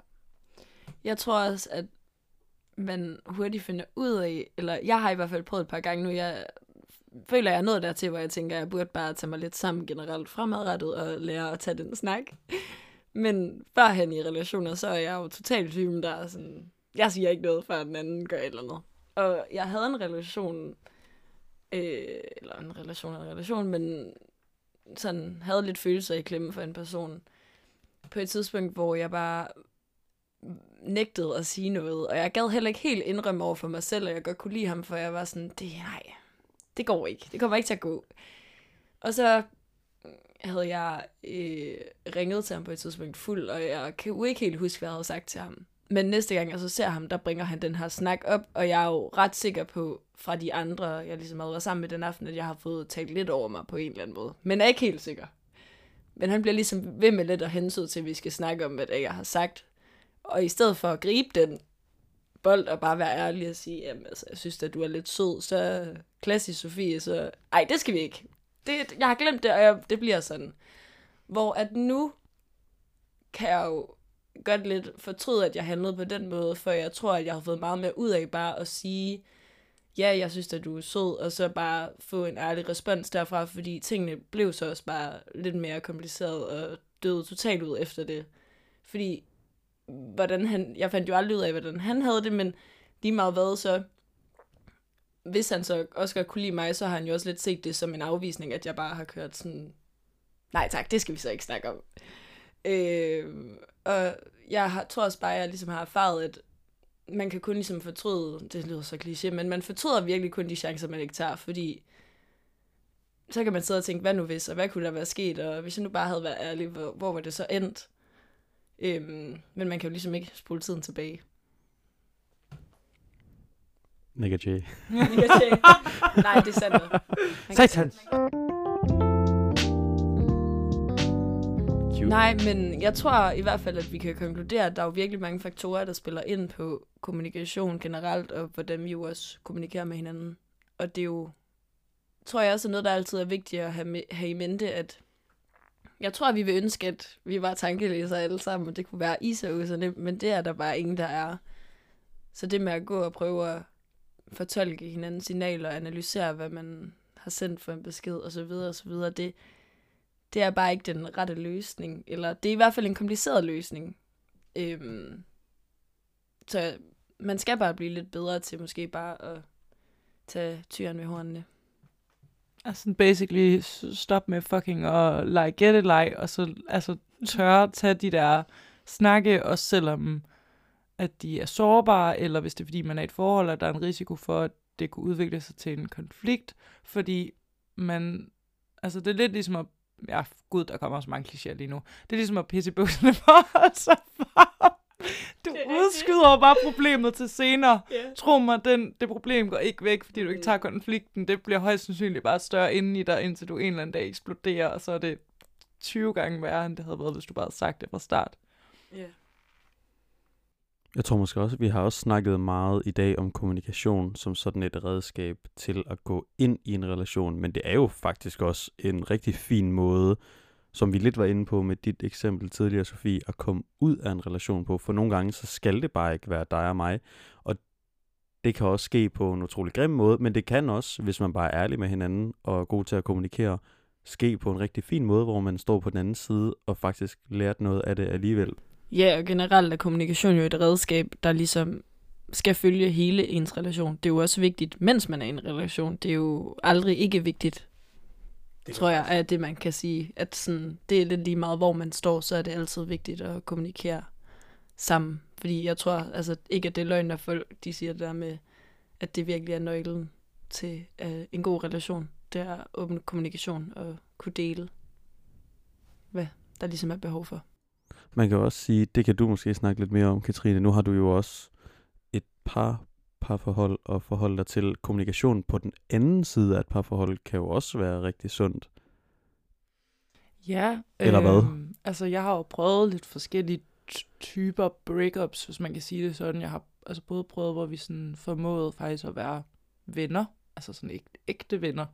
Jeg tror også, at man hurtigt finder ud af, eller jeg har i hvert fald prøvet et par gange nu, jeg føler jeg er nået dertil, hvor jeg tænker, at jeg burde bare tage mig lidt sammen generelt fremadrettet og lære at tage den snak. Men førhen i relationer, så er jeg jo totalt typen, der er sådan, jeg siger ikke noget, før den anden gør et eller andet. Og jeg havde en relation, øh, eller en relation en relation, men sådan havde lidt følelser i klemme for en person. På et tidspunkt, hvor jeg bare nægtede at sige noget, og jeg gad heller ikke helt indrømme over for mig selv, at jeg godt kunne lide ham, for jeg var sådan, det, nej, det går ikke, det kommer ikke til at gå. Og så mm, havde jeg øh, ringet til ham på et tidspunkt fuld, og jeg kan jo ikke helt huske, hvad jeg havde sagt til ham. Men næste gang jeg så ser ham, der bringer han den her snak op, og jeg er jo ret sikker på, fra de andre, jeg ligesom havde været sammen med den aften, at jeg har fået talt lidt over mig på en eller anden måde. Men er ikke helt sikker. Men han bliver ligesom ved med lidt at hensyde til, at vi skal snakke om, hvad jeg har sagt. Og i stedet for at gribe den bold og bare være ærlig og sige, jamen altså, jeg synes at du er lidt sød, så klassisk Sofie, så ej, det skal vi ikke. Det, jeg har glemt det, og jeg, det bliver sådan. Hvor at nu kan jeg jo godt lidt fortryde, at jeg handlede på den måde, for jeg tror, at jeg har fået meget mere ud af bare at sige, ja, jeg synes, at du er sød, og så bare få en ærlig respons derfra, fordi tingene blev så også bare lidt mere kompliceret og døde totalt ud efter det. Fordi hvordan han, jeg fandt jo aldrig ud af, hvordan han havde det, men lige meget hvad, så hvis han så også godt kunne lide mig, så har han jo også lidt set det som en afvisning, at jeg bare har kørt sådan, nej tak, det skal vi så ikke snakke om. Øh, og jeg har, tror også bare, at jeg ligesom har erfaret, at man kan kun ligesom fortryde, det lyder så kliché, men man fortryder virkelig kun de chancer, man ikke tager, fordi så kan man sidde og tænke, hvad nu hvis, og hvad kunne der være sket, og hvis jeg nu bare havde været ærlig, hvor, hvor var det så endt? Øhm, men man kan jo ligesom ikke spole tiden tilbage. Nick J. Nej, det er sandt. Satans! Nej, men jeg tror i hvert fald, at vi kan konkludere, at der er jo virkelig mange faktorer, der spiller ind på kommunikation generelt, og hvordan vi jo også kommunikerer med hinanden. Og det er jo, tror jeg også er noget, der altid er vigtigt at have, med, have i mente, at jeg tror, at vi vil ønske, at vi var tankelæsere alle sammen, og det kunne være is så nemt, men det er der bare ingen, der er. Så det med at gå og prøve at fortolke hinandens signaler og analysere, hvad man har sendt for en besked og så videre og så videre, det, det er bare ikke den rette løsning. Eller det er i hvert fald en kompliceret løsning. Øhm, så man skal bare blive lidt bedre til måske bare at tage tyren ved hornene. Altså basically stop med fucking og like get it like, og så altså tør tage de der snakke, også selvom at de er sårbare, eller hvis det er fordi, man er i et forhold, at der er en risiko for, at det kunne udvikle sig til en konflikt, fordi man, altså det er lidt ligesom at, ja gud, der kommer også mange klichéer lige nu, det er ligesom at pisse i bukserne for, så du udskyder bare problemet til senere. Yeah. Tro mig, den, det problem går ikke væk, fordi du ikke tager konflikten. Det bliver højst sandsynligt bare større inden i dig, indtil du en eller anden dag eksploderer, og så er det 20 gange værre, end det havde været, hvis du bare havde sagt det fra start. Ja. Yeah. Jeg tror måske også, at vi har også snakket meget i dag om kommunikation som sådan et redskab til at gå ind i en relation, men det er jo faktisk også en rigtig fin måde, som vi lidt var inde på med dit eksempel tidligere, Sofie, at komme ud af en relation på. For nogle gange, så skal det bare ikke være dig og mig. Og det kan også ske på en utrolig grim måde, men det kan også, hvis man bare er ærlig med hinanden og er god til at kommunikere, ske på en rigtig fin måde, hvor man står på den anden side og faktisk lært noget af det alligevel. Ja, og generelt er kommunikation jo et redskab, der ligesom skal følge hele ens relation. Det er jo også vigtigt, mens man er i en relation. Det er jo aldrig ikke vigtigt, det tror jeg, er det, man kan sige. At sådan, det er lidt lige meget, hvor man står, så er det altid vigtigt at kommunikere sammen. Fordi jeg tror altså ikke, at det er løgn, når folk de siger det der med, at det virkelig er nøglen til uh, en god relation. Det er åben kommunikation og kunne dele, hvad der ligesom er behov for. Man kan også sige, det kan du måske snakke lidt mere om, Katrine. Nu har du jo også et par parforhold og forholde dig til kommunikation på den anden side af et parforhold kan jo også være rigtig sundt. Ja. Eller øh, hvad? Øhm, altså, jeg har jo prøvet lidt forskellige typer breakups, hvis man kan sige det sådan. Jeg har altså både prøvet, hvor vi sådan formåede faktisk at være venner, altså sådan ægte, ægte venner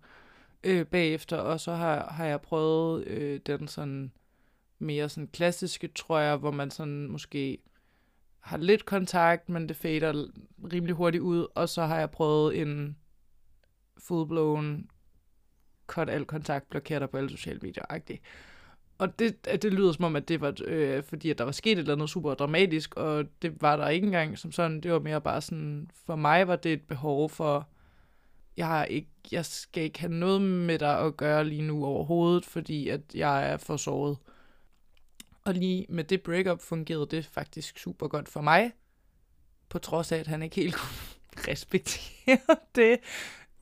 øh, bagefter, og så har, har jeg prøvet øh, den sådan mere sådan klassiske, tror jeg, hvor man sådan måske har lidt kontakt, men det fader rimelig hurtigt ud, og så har jeg prøvet en full-blown cut al kontakt, blokér dig på alle sociale medier, -agtig. Og det, det lyder som om, at det var, øh, fordi at der var sket et eller andet super dramatisk, og det var der ikke engang som sådan. Det var mere bare sådan, for mig var det et behov for, jeg, har ikke, jeg skal ikke have noget med dig at gøre lige nu overhovedet, fordi at jeg er for såret. Og lige med det breakup fungerede det faktisk super godt for mig, på trods af, at han ikke helt kunne respektere det.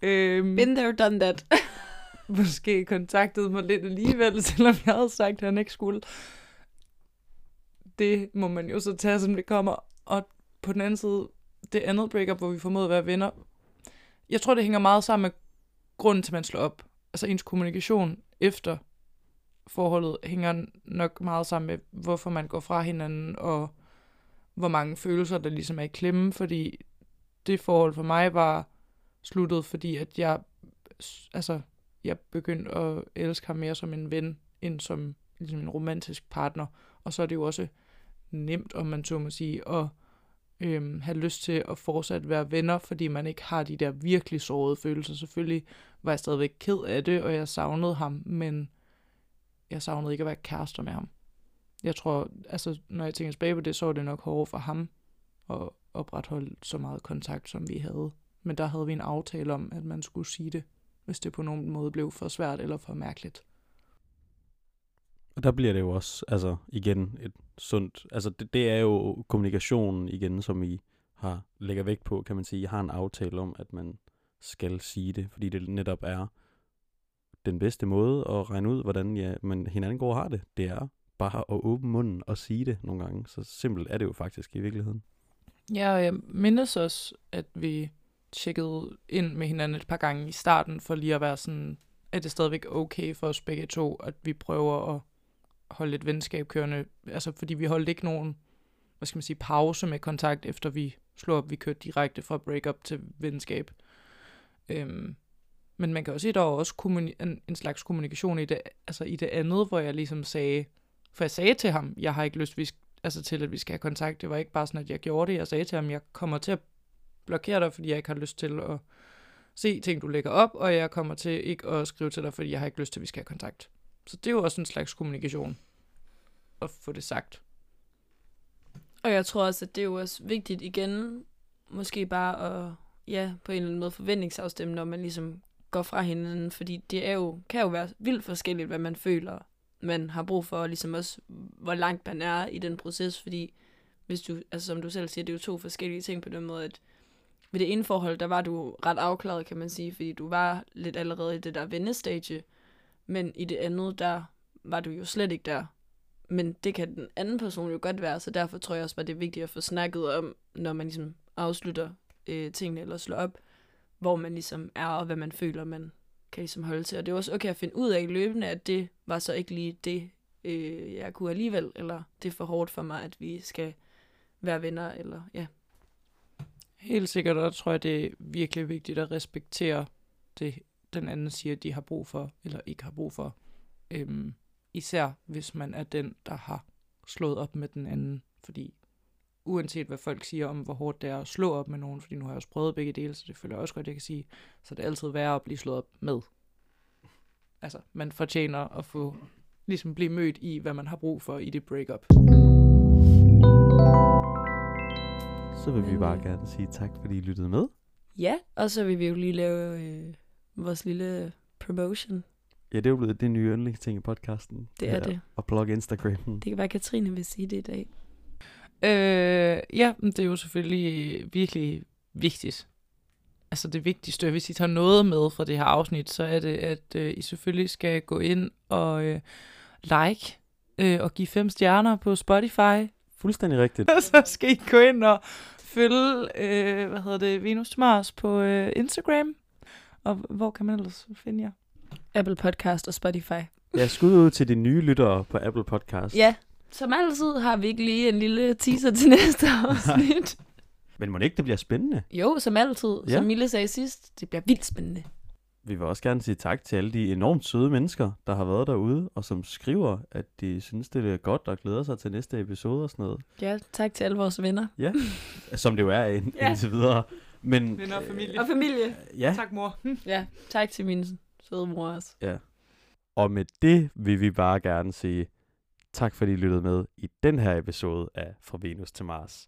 Øhm, Been there, done that. måske kontaktede mig lidt alligevel, selvom jeg havde sagt, at han ikke skulle. Det må man jo så tage, som det kommer. Og på den anden side, det andet breakup, hvor vi formåede at være venner, jeg tror, det hænger meget sammen med grunden til, at man slår op. Altså ens kommunikation efter forholdet hænger nok meget sammen med, hvorfor man går fra hinanden, og hvor mange følelser, der ligesom er i klemme, fordi det forhold for mig var sluttet, fordi at jeg, altså, jeg begyndte at elske ham mere som en ven, end som ligesom en romantisk partner. Og så er det jo også nemt, om man så må sige, at øhm, have lyst til at fortsat være venner, fordi man ikke har de der virkelig sårede følelser. Selvfølgelig var jeg stadigvæk ked af det, og jeg savnede ham, men jeg savnede ikke at være kærester med ham. Jeg tror, altså når jeg tænker tilbage på det, så var det nok hårdere for ham at opretholde så meget kontakt, som vi havde. Men der havde vi en aftale om, at man skulle sige det, hvis det på nogen måde blev for svært eller for mærkeligt. Og der bliver det jo også, altså igen, et sundt, altså det, det er jo kommunikationen igen, som I har lægger vægt på, kan man sige. I har en aftale om, at man skal sige det, fordi det netop er den bedste måde at regne ud, hvordan ja, man hinanden går og har det. Det er bare at åbne munden og sige det nogle gange. Så simpelt er det jo faktisk i virkeligheden. Ja, og jeg mindes også, at vi tjekkede ind med hinanden et par gange i starten, for lige at være sådan, er det stadigvæk okay for os begge to, at vi prøver at holde et venskab kørende. Altså, fordi vi holdt ikke nogen, hvad skal man sige, pause med kontakt, efter vi slog op. Vi kørte direkte fra breakup til venskab. Øhm, men man kan også sige, at der var også kommuni- en, en slags kommunikation i det, altså i det andet, hvor jeg ligesom sagde, for jeg sagde til ham, jeg har ikke lyst vi altså til, at vi skal have kontakt. Det var ikke bare sådan, at jeg gjorde det. Jeg sagde til ham, jeg kommer til at blokere dig, fordi jeg ikke har lyst til at se ting, du lægger op, og jeg kommer til ikke at skrive til dig, fordi jeg har ikke lyst til, at vi skal have kontakt. Så det er jo også en slags kommunikation at få det sagt. Og jeg tror også, at det er jo også vigtigt igen, måske bare at, ja, på en eller anden måde forventningsafstemme, når man ligesom går fra hinanden, fordi det er jo, kan jo være vildt forskelligt, hvad man føler, man har brug for, og ligesom også, hvor langt man er i den proces, fordi hvis du, altså som du selv siger, det er jo to forskellige ting på den måde, at ved det ene forhold, der var du ret afklaret, kan man sige, fordi du var lidt allerede i det der vendestage, men i det andet, der var du jo slet ikke der. Men det kan den anden person jo godt være, så derfor tror jeg også, at det er vigtigt at få snakket om, når man ligesom afslutter øh, tingene eller slår op, hvor man ligesom er, og hvad man føler, man kan ligesom holde til. Og det er også okay at finde ud af løbende, at det var så ikke lige det, øh, jeg kunne alligevel, eller det er for hårdt for mig, at vi skal være venner, eller ja. Helt sikkert, og tror jeg, det er virkelig vigtigt at respektere det, den anden siger, de har brug for, eller ikke har brug for. Øhm, især hvis man er den, der har slået op med den anden. Fordi uanset hvad folk siger om, hvor hårdt det er at slå op med nogen, fordi nu har jeg også prøvet begge dele, så det føler jeg også godt, jeg kan sige, så det er altid værre at blive slået op med. Altså, man fortjener at få, ligesom blive mødt i, hvad man har brug for i det breakup. Så vil vi bare gerne sige tak, fordi I lyttede med. Ja, og så vil vi jo lige lave øh, vores lille promotion. Ja, det er jo blevet det nye yndlingsting i podcasten. Det er det. Og blog Instagram. Det kan være, Katrine vil sige det i dag. Øh, ja, men det er jo selvfølgelig virkelig vigtigt. Altså det vigtigste, hvis I tager noget med fra det her afsnit, så er det, at øh, I selvfølgelig skal gå ind og øh, like øh, og give fem stjerner på Spotify. Fuldstændig rigtigt. Og så skal I gå ind og følge, øh, hvad hedder det, Venus til Mars på øh, Instagram. Og hvor kan man ellers finde jer? Apple Podcast og Spotify. Ja, skud ud til de nye lyttere på Apple Podcast. Ja, som altid har vi ikke lige en lille teaser til næste afsnit. Men må det ikke, det bliver spændende? jo, som altid. Ja. Som Mille sagde sidst, det bliver vildt spændende. Vi vil også gerne sige tak til alle de enormt søde mennesker, der har været derude, og som skriver, at de synes, det er godt og glæder sig til næste episode og sådan noget. Ja, tak til alle vores venner. Som det jo er ind, Ja. indtil videre. Men, Venner og familie. Og familie. ja, Tak, mor. Ja, tak til mine fed mor også. Ja. Og med det vil vi bare gerne sige tak, fordi I lyttede med i den her episode af Fra Venus til Mars.